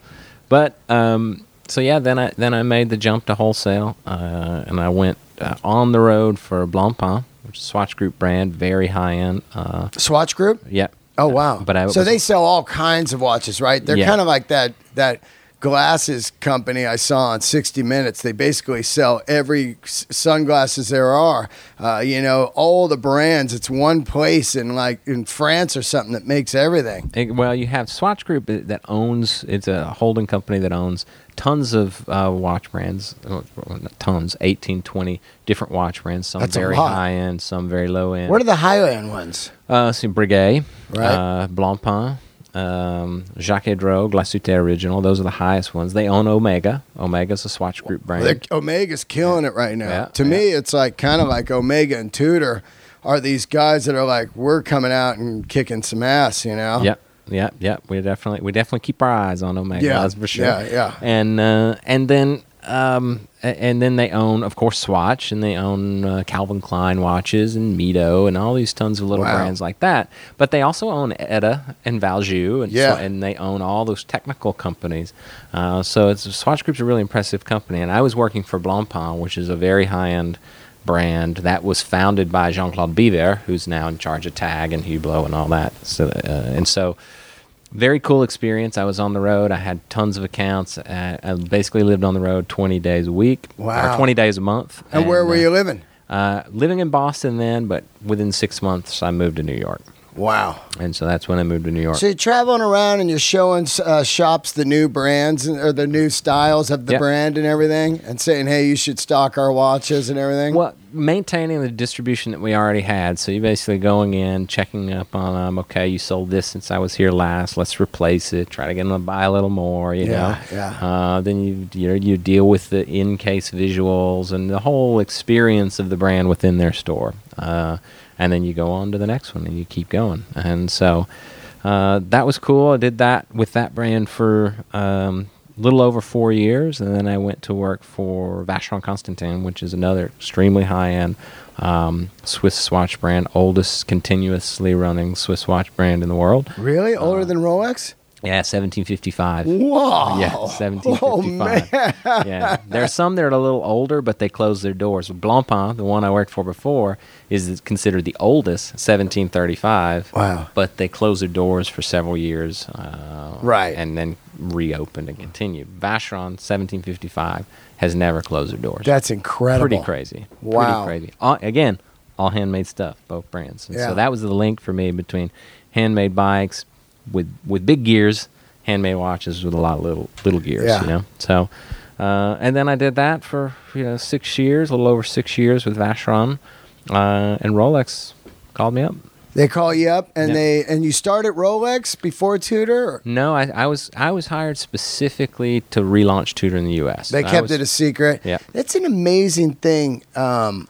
but um. So yeah, then I then I made the jump to wholesale, uh, and I went uh, on the road for Blancpain, which is Swatch Group brand, very high end. Uh, Swatch Group. yep. Oh wow! But I so they sell all kinds of watches, right? They're Yeah. kind of like that that glasses company I saw on 60 Minutes. They basically sell every s- sunglasses there are. Uh, you know, all the brands. It's one place in like in France or something that makes everything. It- well, you have Swatch Group that owns. It's a holding company that owns tons of uh, watch brands. uh, Tons, 18, 20 different watch brands. Some That's very high end, some very low end. What are the high end ones? Uh, see, Breguet, Right. uh, Blancpain, um, Jaquet Droz, Glashütte Original. Those are the highest ones. They own Omega. Omega's a Swatch Group brand. They're- Omega's killing it right now. Yeah, to yeah. me, it's like kind of like Omega and Tudor are these guys that are like we're coming out and kicking some ass. You know? Yep, yep, yep. We definitely we definitely keep our eyes on Omega. Yeah, that's for sure. yeah, yeah. And uh, and then um, and then they own, of course, Swatch, and they own uh, Calvin Klein watches and Mido and all these tons of little Wow. brands like that. But they also own ETA and Valjoux, and Yeah. Swa- and they own all those technical companies. Uh, so it's Swatch Group's a really impressive company. And I was working for Blancpain, which is a very high end brand that was founded by Jean Claude Biver, who's now in charge of Tag and Hublot and all that. So uh, and so very cool experience. I was on the road. I had tons of accounts. Uh, I basically lived on the road 20 days a week, Wow. or 20 days a month. And where were uh, you living? Uh, living in Boston then, but within six months, I moved to New York, Wow. and so that's when I moved to New York. So you're traveling around and you're showing uh, shops the new brands and, or the new styles of the Yep. brand and everything, and saying, "Hey, you should stock our watches and everything." Well, maintaining the distribution that we already had. So you're basically going in, checking up on them. Okay, you sold this since I was here last. Let's replace it. Try to get them to buy a little more. You Yeah, know. yeah. Uh, then you you, know, you deal with the in-case visuals and the whole experience of the brand within their store. Uh, and then you go on to the next one and you keep going. And so uh, that was cool. I did that with that brand for um, a little over four years, and then I went to work for Vacheron Constantin, which is another extremely high-end um, Swiss watch brand, oldest continuously running Swiss watch brand in the world. really, uh, older than Rolex? Yeah, 1755. Whoa! Yeah, Oh 1755. man! yeah, there's some that are a little older, but they closed their doors. Blancpain, the one I worked for before, is considered the oldest, 1735. Wow. But they closed their doors for several years, uh, Right. and then reopened and continued. Vacheron, 1755, has never closed their doors. That's incredible. pretty crazy. Wow. Pretty crazy. All, again, all handmade stuff, both brands. And Yeah. So that was the link for me between handmade bikes with with big gears, handmade watches with a lot of little little gears. Yeah. You know. So, uh, and then I did that for you know six years, a little over six years with Vacheron, uh, and Rolex called me up. They call you up and Yeah. they and you start at Rolex before Tudor. Or No, I, I was I was hired specifically to relaunch Tudor in the U.S. they kept was- it a secret. Yeah. That's an amazing thing. Um,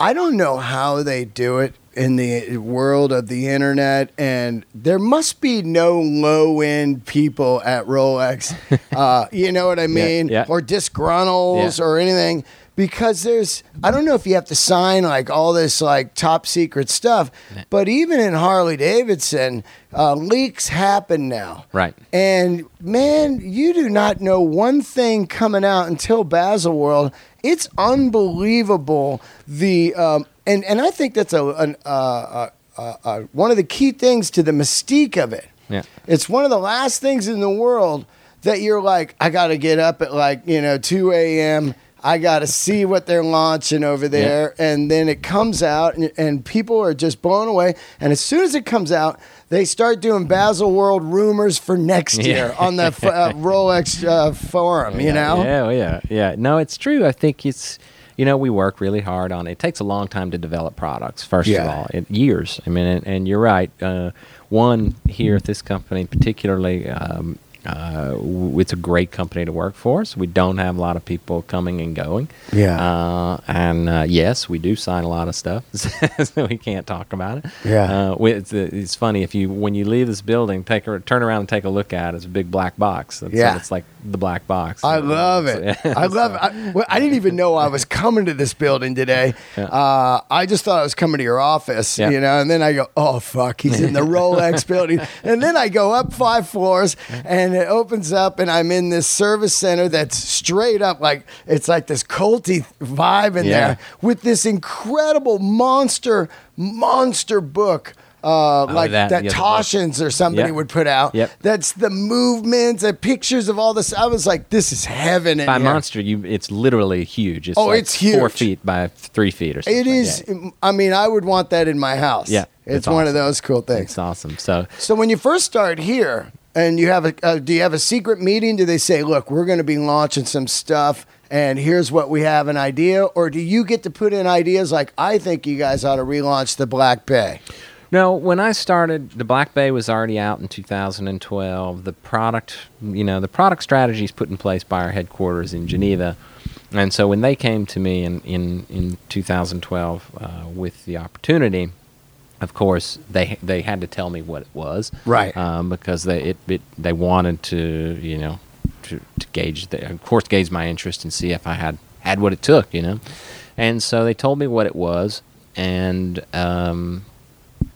I don't know how they do it in the world of the internet, and there must be no low end people at Rolex. uh, you know what I mean? yeah. Or disgruntles Yeah. or anything. Because there's, I don't know if you have to sign like all this like top secret stuff, but even in Harley Davidson, uh, leaks happen now. Right. And man, you do not know one thing coming out until Baselworld. It's unbelievable. The um, and and I think that's a, an, uh, uh, uh, uh, one of the key things to the mystique of it. Yeah. It's one of the last things in the world that you're like, I got to get up at like you know two a.m. I got to see what they're launching over there, and then it comes out, and, and people are just blown away. And as soon as it comes out, they start doing Basel World rumors for next Yeah. year on the f- uh, Rolex uh, forum. You know, Yeah, oh, yeah, yeah. No, it's true. I think it's, you know, we work really hard on it. It takes a long time to develop products. First Yeah. of all, it, years. I mean, and, and you're right. Uh, one here at this company, particularly, um, uh, it's a great company to work for. So we don't have a lot of people coming and going. Yeah. Uh, and uh, yes, we do sign a lot of stuff, so we can't talk about it. Yeah. Uh, we- it's, it's funny if you when you leave this building, take a turn around and take a look at it. It's a big black box. It's, Yeah. it's like the black box. I love it. I love it. I, well, I didn't even know I was coming to this building today. Yeah. Uh, I just thought I was coming to your office, Yeah. you know, and then I go, oh, fuck, he's in the Rolex building. And then I go up five floors and it opens up and I'm in this service center that's straight up like, it's like this culty vibe in Yeah. there with this incredible monster, monster book. Uh, like Oh, that- that, book. Taschen or somebody Yep. would put out. Yep. That's the movements and pictures of all this. I was like, this is heaven. In By here. monster, you it's literally huge. It's Oh, like it's Four feet by three feet or something. It is. Yeah. I mean, I would want that in my house. Yeah, it's, it's one of those cool things. It's awesome. So So when you first start here, and you have a, uh, do you have a secret meeting? Do they say, look, we're going to be launching some stuff, and here's what we have an idea, or do you get to put in ideas like, I think you guys ought to relaunch the Black Bay? No, when I started, the Black Bay was already out in 2012. The product, you know, the product strategy is put in place by our headquarters in Geneva. And so when they came to me in, in, in 2012 uh, with the opportunity, of course, they they had to tell me what it was, Right. Um, because they it, it they wanted to, you know, to, to gauge, the, of course, gauge my interest and see if I had had what it took, you know. And so they told me what it was, and um,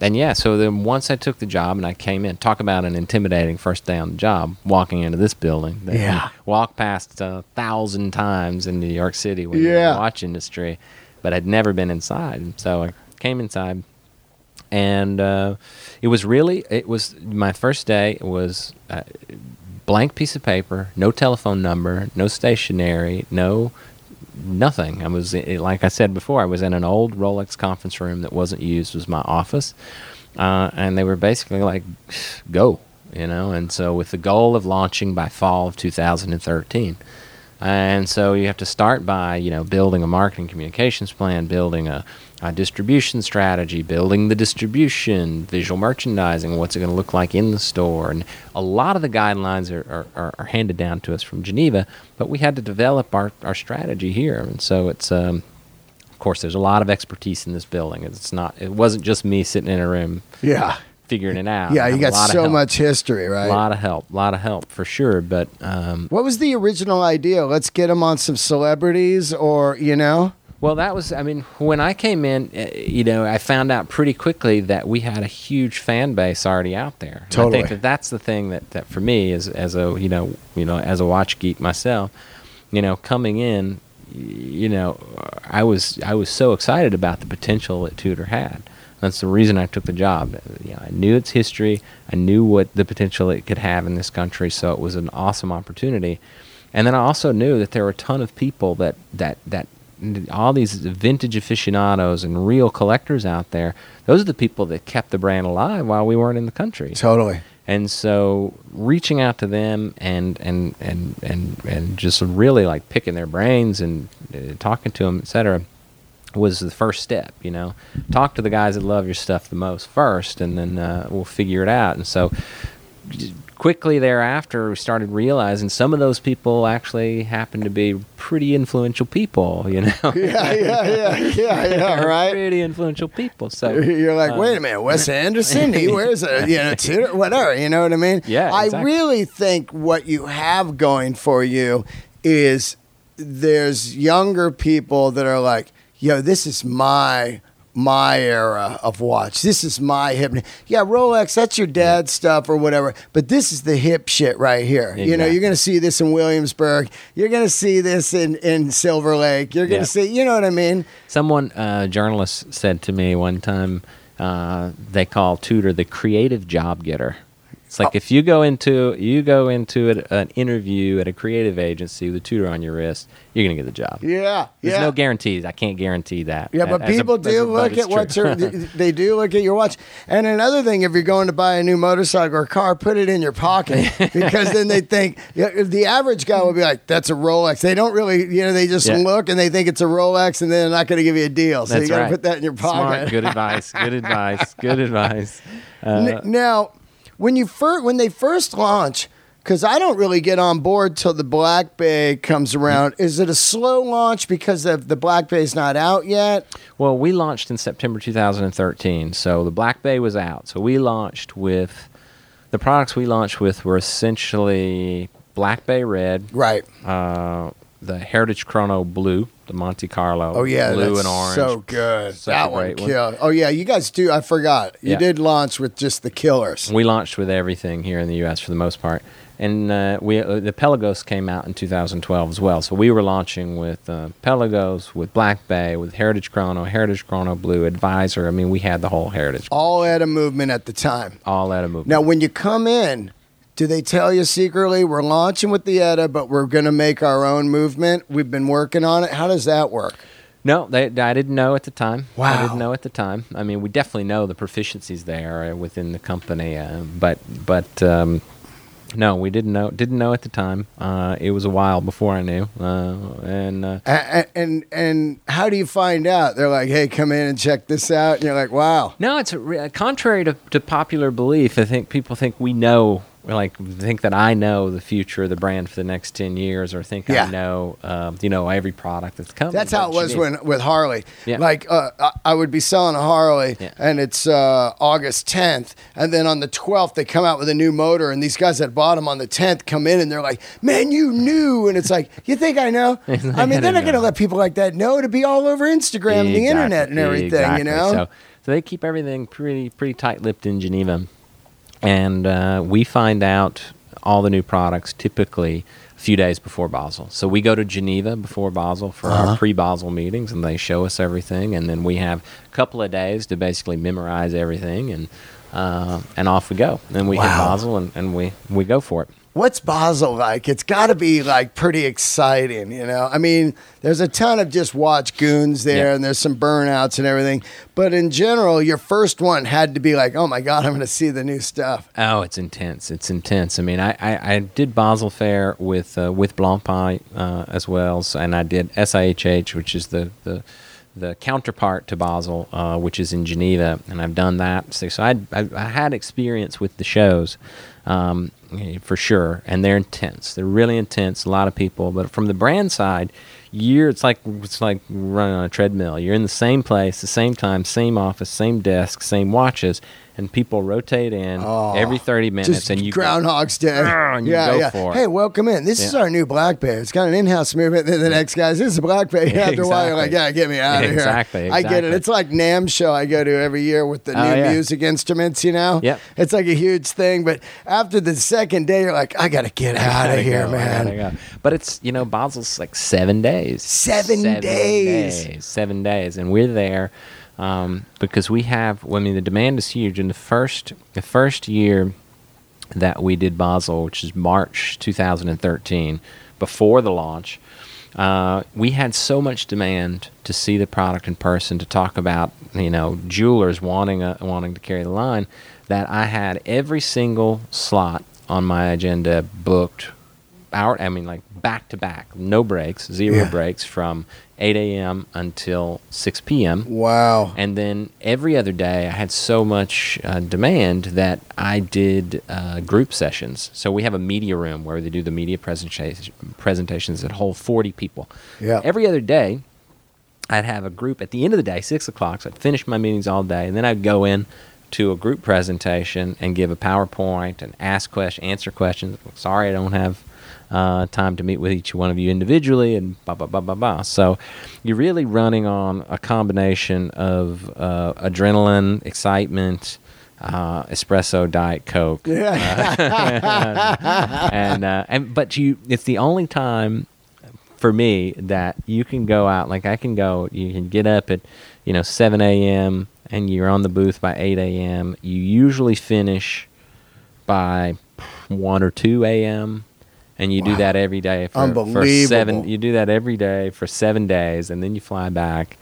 and yeah, so then once I took the job and I came in, talk about an intimidating first day on the job, walking into this building. that Yeah. Walked past a thousand times in New York City when you're in the watch industry, but I'd never been inside. So I came inside, and uh, it was really it was my first day it was uh, blank piece of paper, no telephone number, no stationery, no nothing. I was like I said before, I was in an old Rolex conference room that wasn't used. Was my office, uh, and they were basically like, "Go," you know. And so with the goal of launching by fall of 2013. And so you have to start by, you know, building a marketing communications plan, building a, a distribution strategy, building the distribution, visual merchandising, what's it going to look like in the store. And a lot of the guidelines are, are- are, handed down to us from Geneva, but we had to develop our, our strategy here. And so it's, um, of course, there's a lot of expertise in this building. It's not, it wasn't just me sitting in a room Yeah. Figuring it out. Yeah, you got so much history, right? A lot of help, a lot of help for sure. But um, What was the original idea? Let's get them on some celebrities or, you know? Well, that was, I mean, when I came in, uh, you know, I found out pretty quickly that we had a huge fan base already out there. And I think that that's the thing that, that for me, is as a, you know, you know, as a watch geek myself, you know, coming in, you know, I was, I was so excited about the potential that Tudor had. That's the reason I took the job. You know, I knew its history. I knew what the potential it could have in this country. So it was an awesome opportunity. And then I also knew that there were a ton of people that that that all these vintage aficionados and real collectors out there. Those are the people that kept the brand alive while we weren't in the country. Totally. And so reaching out to them and and and and and just really like picking their brains and uh, talking to them, et cetera, was the first step. You know, talk to the guys that love your stuff the most first, and then uh, we'll figure it out. And so quickly thereafter, we started realizing some of those people actually happened to be pretty influential people. You know, Yeah, yeah, yeah, yeah, yeah, right? pretty influential people. So You're like, uh, wait a minute, Wes Anderson? He wears a, you know, Tudor, whatever. You know what I mean? Yeah, I exactly. really think what you have going for you is there's younger people that are like, yo, this is my my era of watch. This is my hip. Yeah, Rolex, that's your dad's stuff or whatever. But this is the hip shit right here. You know, you're going to see this in Williamsburg. You're going to see this in, in Silver Lake. You're going to Yeah. see, you know what I mean? Someone, uh, journalist, said to me one time, uh, they call Tudor the creative job getter. It's Oh. like if you go into you go into it, an interview at a creative agency with a Tudor on your wrist, you're gonna get the job. Yeah. There's yeah. no guarantees. I can't guarantee that. Yeah, but As people as do a- look at what you're, they do look at your watch. And another thing, if you're going to buy a new motorcycle or car, put it in your pocket because then they think the average guy will be like, "That's a Rolex." They don't really, you know, they just Yeah. look and they think it's a Rolex, and they're not going to give you a deal. So That's you got to right. put that in your pocket. Smart. Good advice. Good advice. Good advice. N- Uh, now, when you first when they first launch, because I don't really get on board till the Black Bay comes around. Is it a slow launch because of the Black Bay's not out yet? Well, we launched in September 2013, so the Black Bay was out. So we launched with the products we launched with were essentially Black Bay Red, Right. uh, the Heritage Chrono Blue, the Monte Carlo, Oh yeah, blue and orange. so good. Such that one one. Oh yeah, you guys do. I forgot. You Yeah. did launch with just the killers. We launched with everything here in the U.S. for the most part, and uh, we uh, the Pelagos came out in 2012 as well. So we were launching with uh, Pelagos, with Black Bay, with Heritage Chrono, Heritage Chrono Blue, Advisor. I mean, we had the whole Heritage, All ETA movement at the time. all ETA movement. Now, when you come in, do they tell you secretly we're launching with the ETA, but we're going to make our own movement? We've been working on it. How does that work? No, they, I didn't know at the time. Wow, I didn't know at the time. I mean, we definitely know the proficiencies there uh, within the company, uh, but but um, no, we didn't know didn't know at the time. Uh, it was a while before I knew, uh, and uh, And, and and how do you find out? They're like, "Hey, come in and check this out," and you're like, "Wow." no, it's a, re- contrary to, to popular belief. I think people think we know like think that I know the future of the brand for the next ten years, or think Yeah. I know, um, you know, every product that's coming. That's how it was when with Harley. Yeah. Like uh, I- would be selling a Harley, Yeah. and it's uh, August 10th, and then on the 12th they come out with a new motor, and these guys that bought them on the 10th come in and they're like, "Man, you knew," and it's like, "You think I know?" I mean, I they're not going to let people like that know to be all over Instagram and the internet and everything. exactly. You know. So, so they keep everything pretty pretty tight lipped in Geneva, and uh, we find out all the new products typically a few days before Basel. So we go to Geneva before Basel for Uh-huh. our pre-Basel meetings, and they show us everything, and then we have a couple of days to basically memorize everything, and uh, and off we go. Then we hit Basel, and, and we we go for it. What's Basel like? It's got to be like pretty exciting, you know. I mean, there's a ton of just watch goons there, Yeah. and there's some burnouts and everything. But in general, your first one had to be like, "Oh my god, I'm going to see the new stuff." Oh, it's intense. It's intense. I mean, I, I, I did Basel Fair with uh, with Blancpain uh, as well, so, and I did SIHH, which is the, the the counterpart to Basel, uh, which is in Geneva, and I've done that. So, so I, I I had experience with the shows, um, for sure, and they're intense. They're really intense. A lot of people, but from the brand side. You're, it's like it's like running on a treadmill. You're in the same place, the same time, same office, same desk, same watches, and people rotate in Oh, every 30 minutes and you go- Groundhog's Day. Ah, and you yeah, go yeah. for it. Hey, welcome in. This is our new Black Bay It's got an in-house movement. Then the next guy's, this is a Black Bay Yeah, After a while, you're like, yeah, get me out of here. Exactly, I get it. It's like NAMM show I go to every year with the Oh, new yeah. music instruments. You know, Yep. It's like a huge thing. But after the second day, you're like, I gotta get out of here, go, man. go. But it's you know Basel's like seven days. Seven days. Seven days, and we're there um, because we have. I mean, the demand is huge. In the first the first year that we did Basel, which is March 2013, before the launch. Uh, we had so much demand to see the product in person, to talk about, you know, jewelers wanting a, wanting to carry the line, that I had every single slot on my agenda booked hour I mean like back to back, no breaks, zero Yeah. breaks from 8 a.m. until 6 p.m. Wow. And then every other day, I had so much uh, demand that I did uh, group sessions. So we have a media room where they do the media presentation, presentations that hold 40 people. Yeah. Every other day, I'd have a group at the end of the day, six o'clock. So I'd finish my meetings all day, and then I'd go in to a group presentation and give a PowerPoint and ask questions, answer questions. Sorry, I don't have uh, time to meet with each one of you individually, and blah blah blah blah blah. So you're really running on a combination of uh, adrenaline, excitement. Uh, espresso, diet coke, and uh, and but you, it's the only time for me that you can go out like I can go you can get up at you know 7 a.m. and you're on the booth by 8 a.m. you usually finish by 1 or 2 a.m. and you do that every day for, for seven you do that every day for seven days and then you fly back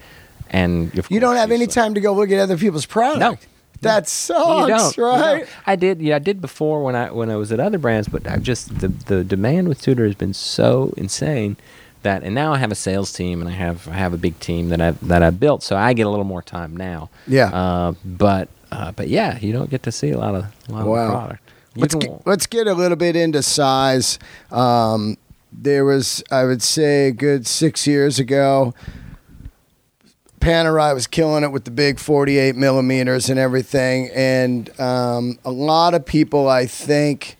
and You don't have any sleep. time to go look at other people's product. No. That sucks, don't, right? I did. Yeah, I did before when I when I was at other brands, but I just the the demand with Tudor has been so insane that, and now I have a sales team and I have I have a big team that I that I built, so I get a little more time now. Yeah. Uh, but uh, but yeah, you don't get to see a lot of a lot Wow. of product. Let's get, let's get a little bit into size. Um, there was, I would say, a good six years ago. Panerai was killing it with the big 48 millimeters and everything. And um, a lot of people, I think,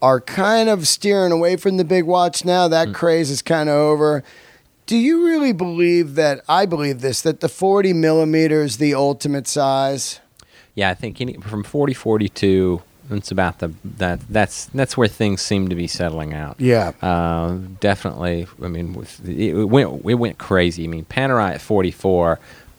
are kind of steering away from the big watch now. That craze is kind of over. Do you really believe that? I believe this that the 40 millimeter is the ultimate size. Yeah, I think any, from 40 42, it's about the that that's that's where things seem to be settling out. Yeah. Uh, definitely. I mean, with, it went it went crazy. I mean, Panerai at 44.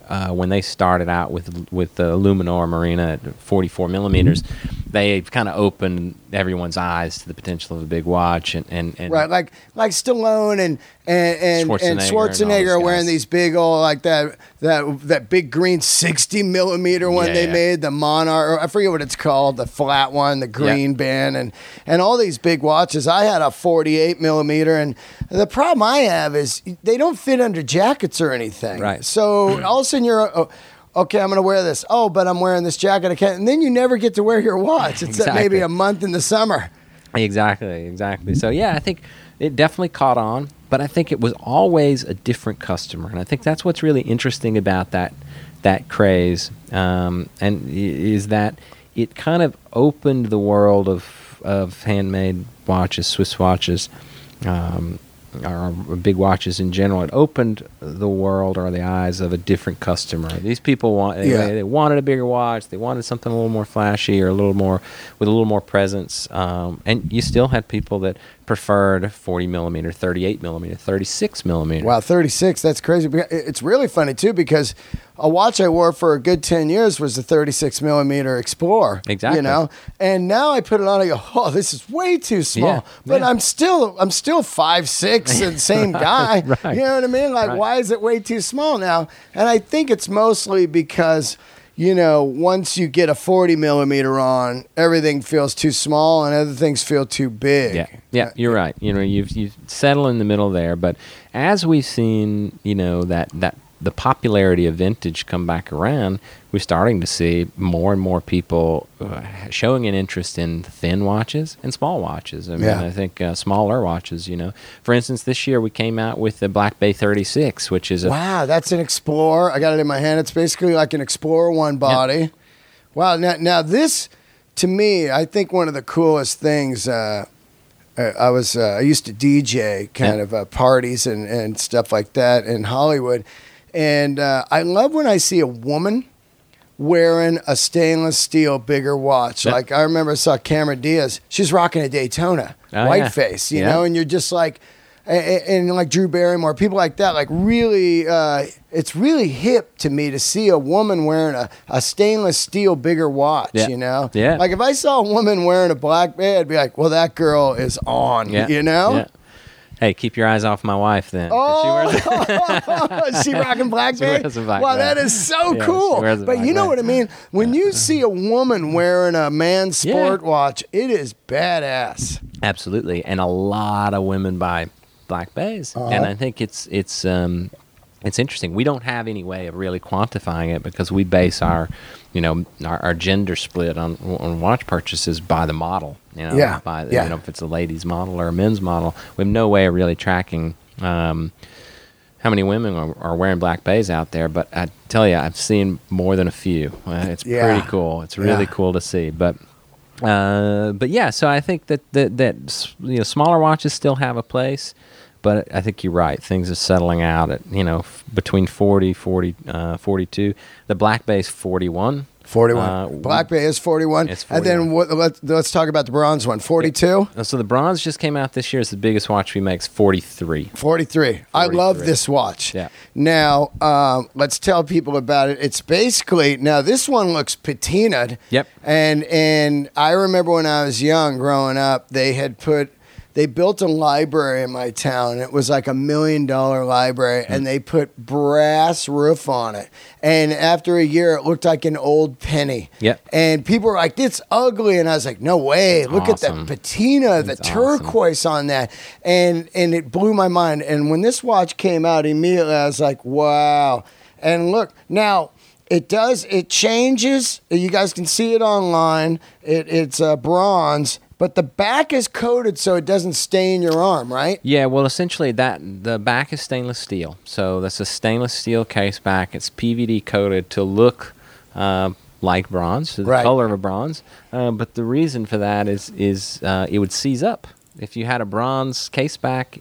Uh, when they started out with with the Luminor Marina at 44 millimeters, they kind of opened everyone's eyes to the potential of a big watch, and and, and Right, like like Stallone and and and Schwarzenegger and and Schwarzenegger are wearing these big old like that that that big green sixty millimeter one they Yeah. made the Monarch or I forget what it's called the flat one the green band and and all these big watches. I had a forty eight millimeter and the problem I have is they don't fit under jackets or anything. Right. So all of a sudden you're. Uh, Okay, I'm going to wear this. Oh, but I'm wearing this jacket. I can't. And then you never get to wear your watch. It's Exactly. maybe a month in the summer. Exactly, exactly. So yeah, I think it definitely caught on, but I think it was always a different customer, and I think that's what's really interesting about that that craze, um, and is that it kind of opened the world of of handmade watches, Swiss watches. Um, or big watches in general, it opened the world or the eyes of a different customer. These people want they, Yeah. they wanted a bigger watch. They wanted something a little more flashy or a little more with a little more presence. Um, and you still had people that preferred 40 millimeter, 38 millimeter, 36 millimeter. Wow, 36. That's crazy. It's really funny too because a watch I wore for a good 10 years was the 36 millimeter Explorer. Exactly. You know, and now I put it on. I go, oh, this is way too small. Yeah, But yeah. I'm still, I'm still five six and same guy. Right. You know what I mean? Like, Right. why is it way too small now? And I think it's mostly because. You know, once you get a 40 millimeter on, everything feels too small and other things feel too big. Yeah, yeah, uh, you're right. You know, you've you settle in the middle there. But as we've seen, you know that that the popularity of vintage come back around, we're starting to see more and more people uh, showing an interest in thin watches and small watches. I mean, Yeah. I think uh, smaller watches. You know, for instance, this year we came out with the Black Bay 36, which is a Wow, that's an Explorer. I got it in my hand. It's basically like an Explorer one body. Wow. Now, now this, to me, I think one of the coolest things. Uh, uh, I was uh, I used to DJ kind Yeah. of uh, parties and, and stuff like that in Hollywood, and uh, I love when I see a woman wearing a stainless steel bigger watch. Yeah. Like I remember I saw Cameron Diaz. She's rocking a Daytona Oh, white yeah. face, you Yeah. know, and you're just like, and, and like Drew Barrymore, people like that, like really, uh, it's really hip to me to see a woman wearing a, a stainless steel bigger watch, Yeah. you know? Yeah. Like if I saw a woman wearing a black band, I'd be like, well, that girl is on, you know? Hey, keep your eyes off my wife then. 'cause she wears- Oh, is she rocking blackberry? wears a black wow, bag. that is so Yeah, cool. she wears a But you know black what I mean? When you see a woman wearing a man's Yeah. sport watch, it is badass. Absolutely, and a lot of women buy black bays, Uh-huh. and I think it's it's um, it's interesting. We don't have any way of really quantifying it because we base our, you know, our, our gender split on, on watch purchases by the model. You know, Yeah, by yeah. you know if it's a ladies model or a men's model. We have no way of really tracking. Um, how many women are, are wearing black bays out there? But I tell you, I've seen more than a few. Uh, it's Yeah. pretty cool. It's really Yeah. cool to see. But uh, but yeah, so I think that, that that you know smaller watches still have a place, but I think you're right. Things are settling out at you know f- between 40, 40, uh, 42. The Black Bay's 41. 41. Uh, Black Bay is 41. It's And then what, let's, let's talk about the bronze one. 42? Uh, So the bronze just came out this year. It's the biggest watch we make. It's 43. 43. I love this watch. Yeah. Now, um, let's tell people about it. It's basically now this one looks patinaed. Yep. And and I remember when I was young, growing up, they had put they built a library in my town. It was like a million dollar library, and they put brass roof on it. And after a year, it looked like an old penny. Yep. And people were like, "It's ugly," and I was like, "No way! Look awesome. at the patina, the It's awesome. turquoise on that," and and it blew my mind. And when this watch came out, immediately I was like, "Wow!" And look now. It does. It changes. You guys can see it online. It, it's uh, bronze, but the back is coated so it doesn't stain your arm, right? Yeah, well, essentially that the back is stainless steel, so that's a stainless steel case back. It's PVD coated to look uh, like bronze, the Right. color of a bronze. Uh, but the reason for that is is uh, it would seize up if you had a bronze case back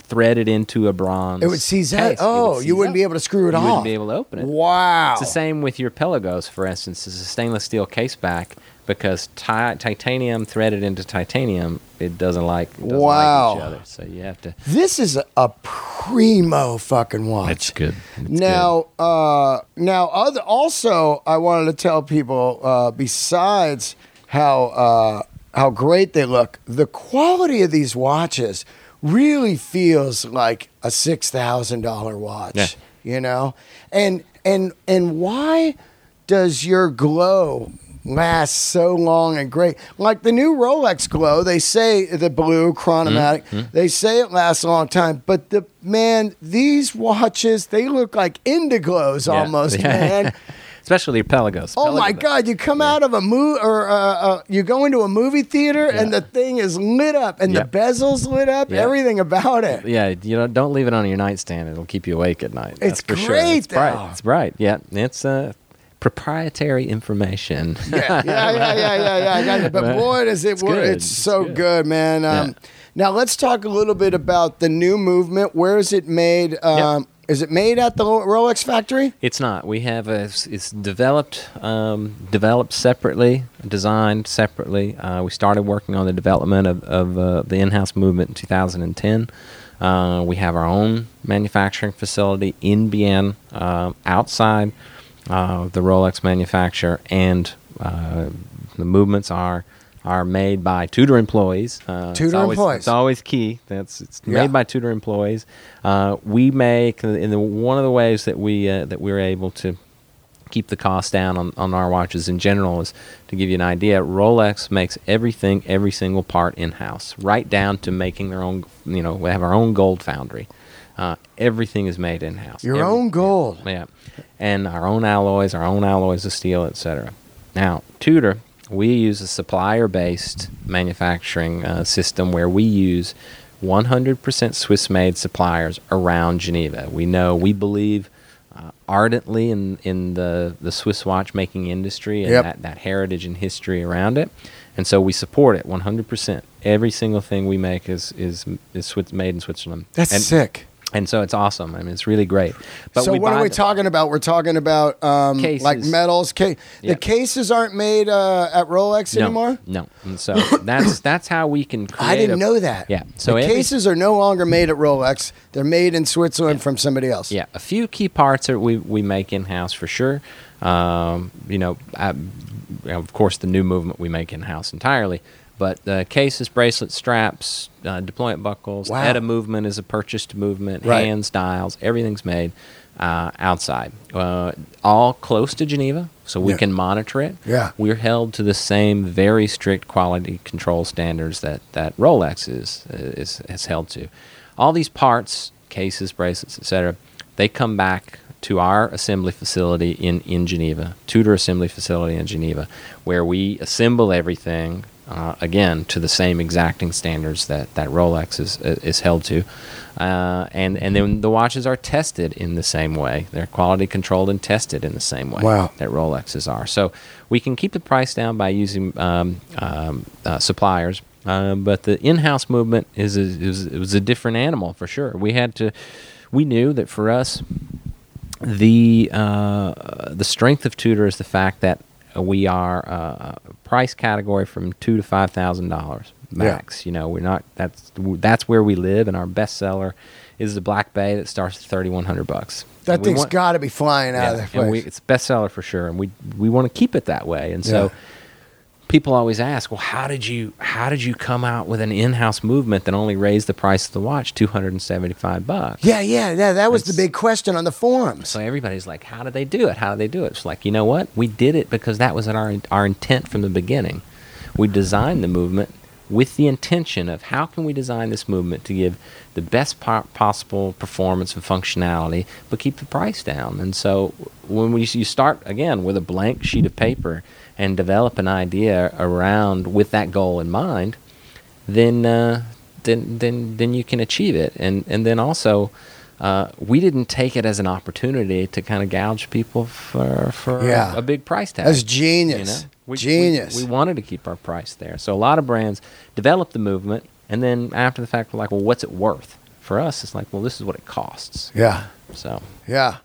threaded into a bronze. It would seize out. it would Oh, you wouldn't up. be able to screw it on. You off. wouldn't be able to open it. Wow. It's the same with your Pelagos, for instance. It's a stainless steel case back because ti- titanium threaded into titanium, it doesn't like it doesn't Wow. like each other. So you have to. This is a, primo fucking watch. That's good. It's now, uh, now, other also, I wanted to tell people uh, besides how uh, how great they look, the quality of these watches really feels like a six thousand dollar watch. Yeah. You know, and and and why does your glow last so long and great? Like the new Rolex glow, they say the blue chronomatic, Mm-hmm. they say it lasts a long time, but the man, these watches, they look like Indiglos Yeah. almost, Yeah. man. especially the Pelagos. Oh my God! You come out of a movie, or uh, uh, you go into a movie theater, and the thing is lit up, and Yep. the bezels lit up. Yep. Everything about it. Yeah, you know, don't leave it on your nightstand. It'll keep you awake at night. It's That's for sure. great, It's bright. It's bright. Yeah, it's uh, proprietary information. yeah, yeah, yeah, yeah, yeah, yeah. But boy, does it work! It's so good, man. Um, Now let's talk a little bit about the new movement. Where is it made? Um, Is it made at the Rolex factory? It's not. We have a. It's developed, um, developed separately, designed separately. Uh, we started working on the development of, of uh, the in-house movement in 2010. Uh, we have our own manufacturing facility in Bienne, uh, outside uh, the Rolex manufacturer, and uh, the movements are are made by Tudor employees. Uh, it's Tudor always- employees. It's always key. That's it's Yeah. made by Tudor employees. Uh, we make in the one of the ways that we uh, that we're able to keep the cost down on, on our watches in general is to give you an idea. Rolex makes everything, every single part in house, right down to making their own. You know, we have our own gold foundry. Uh, everything is made in house. Your own gold. Yeah, and our own alloys, our own alloys of steel, etc. Now, Tudor, we use a supplier-based manufacturing uh, system where we use 100% Swiss-made suppliers around Geneva. We know, we believe uh, ardently in in the the Swiss watchmaking industry and Yep. that, that heritage and history around it, and so we support it 100%. Every single thing we make is is is Swiss, made in Switzerland. That's and, sick. And so it's awesome. I mean, it's really great. But so what are we talking about? We're talking about um, Cases. like metals. Ca- The cases aren't made uh, at Rolex no, anymore. No, and so that's that's how we can. Create I didn't a- know that. Yeah, so the every- cases are no longer made at Rolex. They're made in Switzerland from somebody else. Yeah, a few key parts that we we make in house for sure. Um, you know, I, of course, the new movement we make in house entirely. But the cases, bracelets, straps, uh, deployment buckles, Wow. ETA movement is a purchased movement, Right. hands, dials, everything's made uh, outside. Uh, all close to Geneva, so we Yeah. can monitor it. Yeah. We're held to the same very strict quality control standards that, that Rolex is, is, is held to. All these parts, cases, bracelets, etc., they come back to our assembly facility in, in Geneva, Tudor assembly facility in Geneva, where we assemble everything uh, again to the same exacting standards that, that Rolex is is held to, uh, and and then the watches are tested in the same way. They're quality controlled and tested in the same way Wow. that Rolexes are. So we can keep the price down by using um, um, uh, suppliers. Uh, but the in-house movement is, a, is it was a different animal for sure. We had to, we knew that for us, the uh, the strength of Tudor is the fact that we are uh, a price category from two to five thousand dollars max. You know, we're not that's that's where we live, and our bestseller is the Black Bay that starts at thirty one hundred bucks. That And thing's got to be flying out of yeah, and we, it's a bestseller for sure, and we we want to keep it that way. And so Yeah. People always ask, well, how did you how did you come out with an in-house movement that only raised the price of the watch two hundred and seventy-five bucks? yeah, yeah, yeah. That was the big question on the forums. So everybody's like, how did they do it? How did they do it? It's like, you know what? We did it because that was our our intent from the beginning. We designed the movement with the intention of how can we design this movement to give the best po- possible performance and functionality, but keep the price down. And so when we you start again with a blank sheet of paper and develop an idea around with that goal in mind, then uh, then then then you can achieve it. And and then also, uh, we didn't take it as an opportunity to kind of gouge people for for Yeah. a, big price tag. That's genius. We, we- Genius. We, wanted to keep our price there. So a lot of brands develop the movement, and then after the fact, we're like, well, what's it worth? For us, it's like, well, this is what it costs. yeah. So Yeah.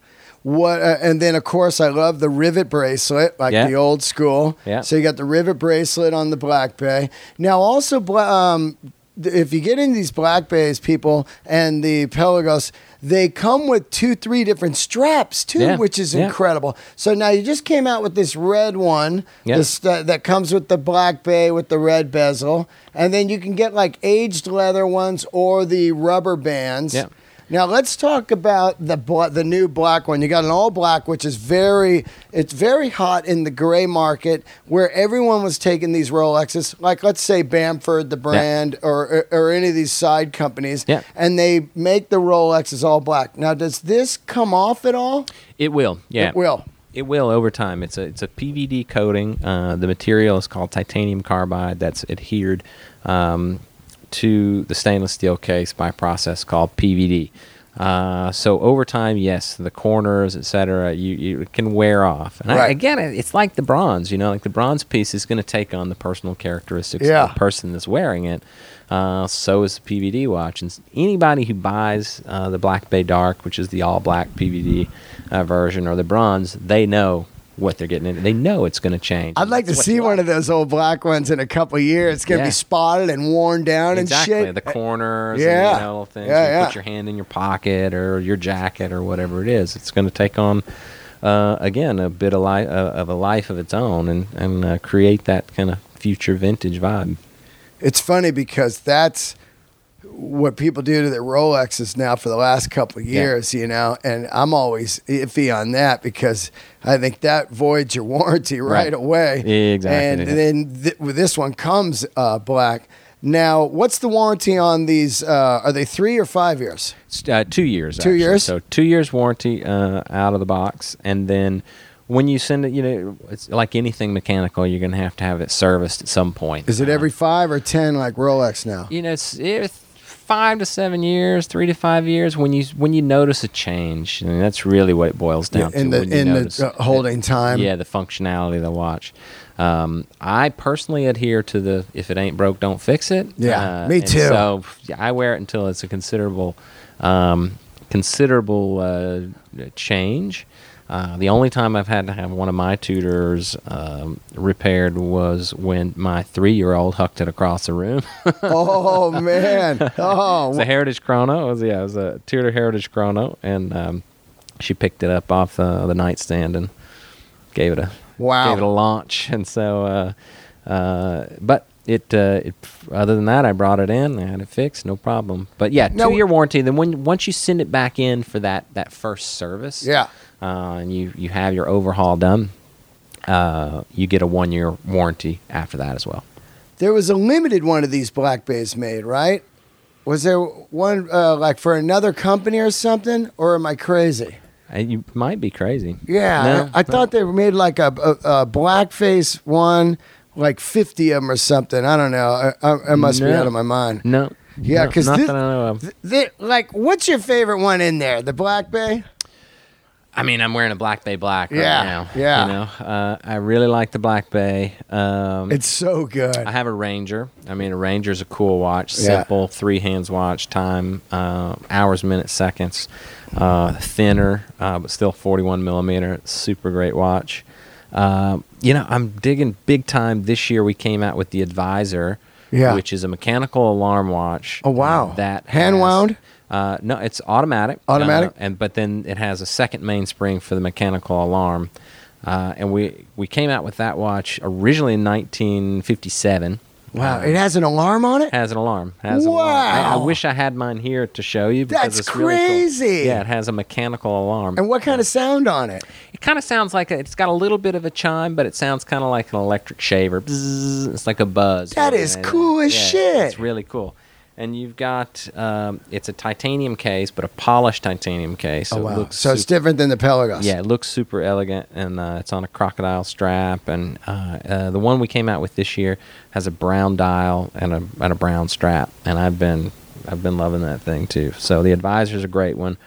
What uh, and then of course I love the rivet bracelet, like Yeah. the old school. Yeah. So you got the rivet bracelet on the Black Bay. Now also, um, if you get into these Black Bays, people and the Pelagos, they come with two, three different straps too, Yeah. which is Yeah. incredible. So now you just came out with this red one, Yeah. this that, that comes with the Black Bay with the red bezel, and then you can get like aged leather ones or the rubber bands. Yeah. Now let's talk about the bla- the new black one. You got an all black, which is very it's very hot in the gray market, where everyone was taking these Rolexes, like let's say Bamford, the brand, or, or or any of these side companies, Yeah. and they make the Rolexes all black. Now, does this come off at all? it will, yeah, It will. It will over time. It's a it's a PVD coating. Uh, the material is called titanium carbide. That's adhered um, to the stainless steel case by a process called PVD. Uh, so over time, yes, the corners, etc., you, you it can wear off. And I, again, it's like the bronze. You know, like the bronze piece is going to take on the personal characteristics Yeah. of the person that's wearing it. Uh, so is the PVD watch. And anybody who buys uh, the Black Bay Dark, which is the all black PVD uh, version, or the bronze, they know what they're getting in. They know it's going to change. I'd like to see one like. of those old black ones in a couple of years. It's gonna Yeah. be spotted and worn down exactly and shit. Exactly. The corners Yeah. and you know, things Yeah, you yeah. put your hand in your pocket or your jacket or whatever it is it's going to take on uh, again a bit of, li- uh, of a life of its own and, and uh, create that kind of future vintage vibe It's funny because that's what people do to their Rolexes now for the last couple of Yeah. years, you know, and I'm always iffy on that because I think that voids your warranty right, Right. away. Exactly, And yeah. then th- with this one comes uh, black. Now, what's the warranty on these? Uh, are they three or five years? Uh, two years Two actually. years? so two years warranty uh, out of the box and then when you send it you know it's like anything mechanical you're going to have to have it serviced at some point Is it Uh, every five or ten like Rolex now? you know it's, it's five to seven years three to five years when you when you notice a change and that's really what it boils down in to the when you in notice the uh, holding time. yeah the functionality of the watch um, i personally adhere to the if it ain't broke don't fix it Yeah, Uh, me too. so yeah, i wear it until it's a considerable um, considerable uh, change uh, the only time I've had to have one of my Tudors um, repaired was when my three-year-old hucked it across the room. oh man. Oh, It's a Heritage Chrono. It was yeah, it was a Tudor Heritage Chrono, and um, she picked it up off the, the nightstand and gave it a Wow. gave it a launch. And so, uh, uh, but it, uh, it other than that, I brought it in, I had it fixed, no problem. But yeah, two year warranty. Then when once you send it back in for that that first service, yeah. Uh, and you you have your overhaul done, uh, you get a one year warranty after that as well. There was a limited one of these Black Bays made, right? Was there one uh, like for another company or something, or am I crazy? Uh, You might be crazy. Yeah, No, I, I no. thought they made like a, a, a blackface one, like fifty of them or something. I don't know. I, I, I must be out of my mind. No. Yeah, because not this- that I know of. Th- like, what's your favorite one in there? The Black Bay? I mean, I'm wearing a Black Bay Black right Yeah, now. yeah. You know, uh, I really like the Black Bay. Um, It's so good. I have a Ranger. I mean, a Ranger's a cool watch. Yeah. Simple, three hands watch, time, uh, hours, minutes, seconds. Uh, thinner, uh, but still 41 millimeter. Super great watch. Um, you know, I'm digging big time. This year we came out with the Advisor, Yeah. which is a mechanical alarm watch. Oh, wow. that Hand has- wound? Uh, no, it's automatic. Automatic? Uh, and but then it has a second mainspring for the mechanical alarm. Uh, and we we came out with that watch originally in 1957. wow, Uh, it has an alarm on it. has an alarm. Has an alarm. I, I wish I had mine here to show you. Because That's it's really cool. crazy. Yeah, it has a mechanical alarm. And what kind of sound on it? It kind of sounds like a, it's got a little bit of a chime, but it sounds kind of like an electric shaver. Bzzz, it's like a buzz. That is cool as yeah, shit. It's really cool. And you've got um, it's a titanium case, but a polished titanium case. So oh it wow! looks So it's different than the Pelagos. yeah, it looks super elegant, and uh, it's on a crocodile strap. And uh, uh, the one we came out with this year has a brown dial and a and a brown strap. And I've been I've been loving that thing too. So the Advisor's a great one.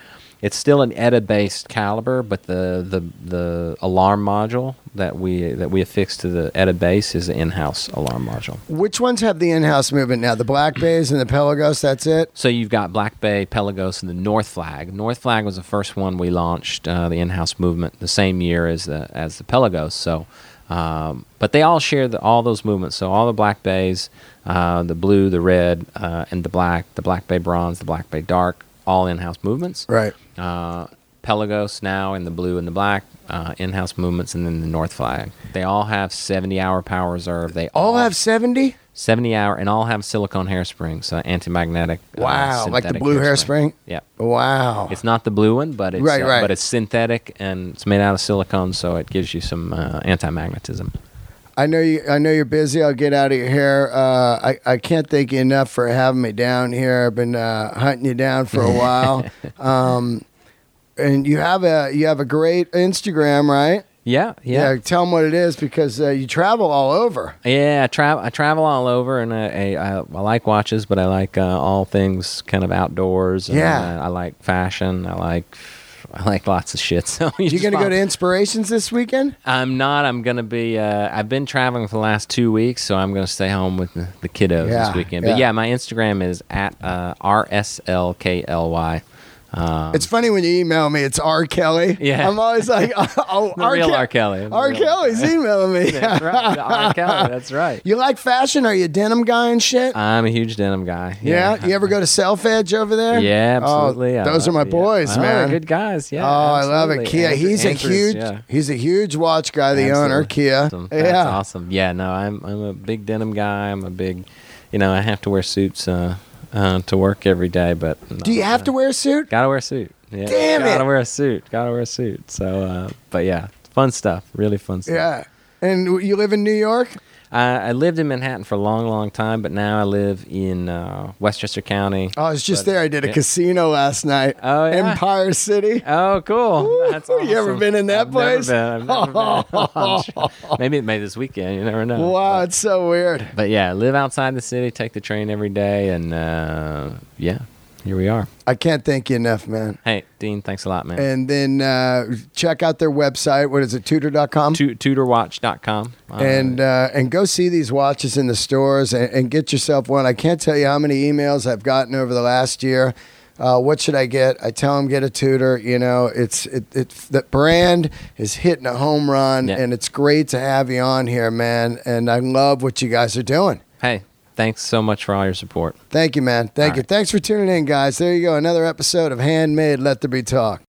It's still an ETA based caliber, but the, the the alarm module that we that we affix to the ETA base is an in-house alarm module. Which ones have the in-house movement now? The Black Bays and the Pelagos. That's it. So you've got Black Bay, Pelagos, and the North Flag. North Flag was the first one we launched, uh, the in-house movement, the same year as the as the Pelagos. So, um, but they all share the, all those movements. So all the Black Bays, uh, the blue, the red, uh, and the black, the Black Bay Bronze, the Black Bay Dark, all in-house movements. Right. Uh, Pelagos now in the blue and the black, uh, in-house movements, and then the North Flag. They all have 70-hour power reserve. They All have seventy. 70 hour and all have silicone hairsprings, so anti-magnetic. uh, Wow, like the blue hairspring? Yeah. Wow. It's not the blue one, but it's Right, uh, right. but it's synthetic and it's made out of silicone, so it gives you some uh, anti-magnetism. I know you. I know you're busy. I'll get out of your hair. Uh, I I can't thank you enough for having me down here. I've been uh, hunting you down for a while. um, and you have a you have a great Instagram, right? Yeah, yeah, tell them what it is because uh, you travel all over. yeah. I travel. I travel all over, and I, I, I, I like watches, but I like uh, all things kind of outdoors. and, Yeah. uh, I like fashion. I like. I like lots of shit. So you You gonna go to Inspirations this weekend? I'm not. I'm gonna be. Uh, I've been traveling for the last two weeks, so I'm gonna stay home with the, the kiddos Yeah, this weekend. yeah. But yeah, my Instagram is at uh, rslkly. Um, It's funny when you email me. It's R. Kelly. Yeah. I'm always like, oh, the R. real Ke- R. Kelly. The R. real Kelly's emailing me. That's right. R. Kelly. That's right. You like fashion? Are you a denim guy and shit? I'm a huge denim guy. yeah. You ever go to Self Edge over there? Yeah, absolutely. Oh, those are my yeah. boys, Oh, man. Good guys. Yeah. oh, I love it. absolutely. Kiya. Andrew- he's a huge. yeah. He's a huge watch guy. The owner, Absolutely. Kiya. Awesome. That's Yeah. awesome. Yeah, no, I'm I'm a big denim guy. I'm a big, you know, I have to wear suits uh, uh, to work every day. But Do you have to wear a suit? Gotta wear a suit. Yeah. Damn Gotta it. wear a suit. Gotta wear a suit. So, uh, but yeah, fun stuff. Really fun stuff. Yeah. And you live in New York? I, I lived in Manhattan for a long, long time, but now I live in uh, Westchester County. Oh, I was just But- there. I did a yeah. casino last night. Oh, yeah? Empire City. Oh, cool! That's Ooh, awesome. you ever been in that I've place? Never been. I've never been. Sure- maybe maybe this weekend. You never know. Wow, But, it's so weird. but yeah, live outside the city, take the train every day, and uh, yeah, here we are. I can't thank you enough, man. Hey, Dean, thanks a lot, man. And then uh, check out their website. What is it? Tudor.com. Tu- tudorwatch.com. Uh, and uh, and go see these watches in the stores and, and get yourself one. I can't tell you how many emails I've gotten over the last year. Uh, what should I get? I tell them get a Tudor. You know, it's it, it the brand is hitting a home run, Yeah. and it's great to have you on here, man. And I love what you guys are doing. hey, thanks so much for all your support. Thank you, man. Thank All you. right. Thanks for tuning in, guys. There you go. Another episode of Handmade Let There Be Talk.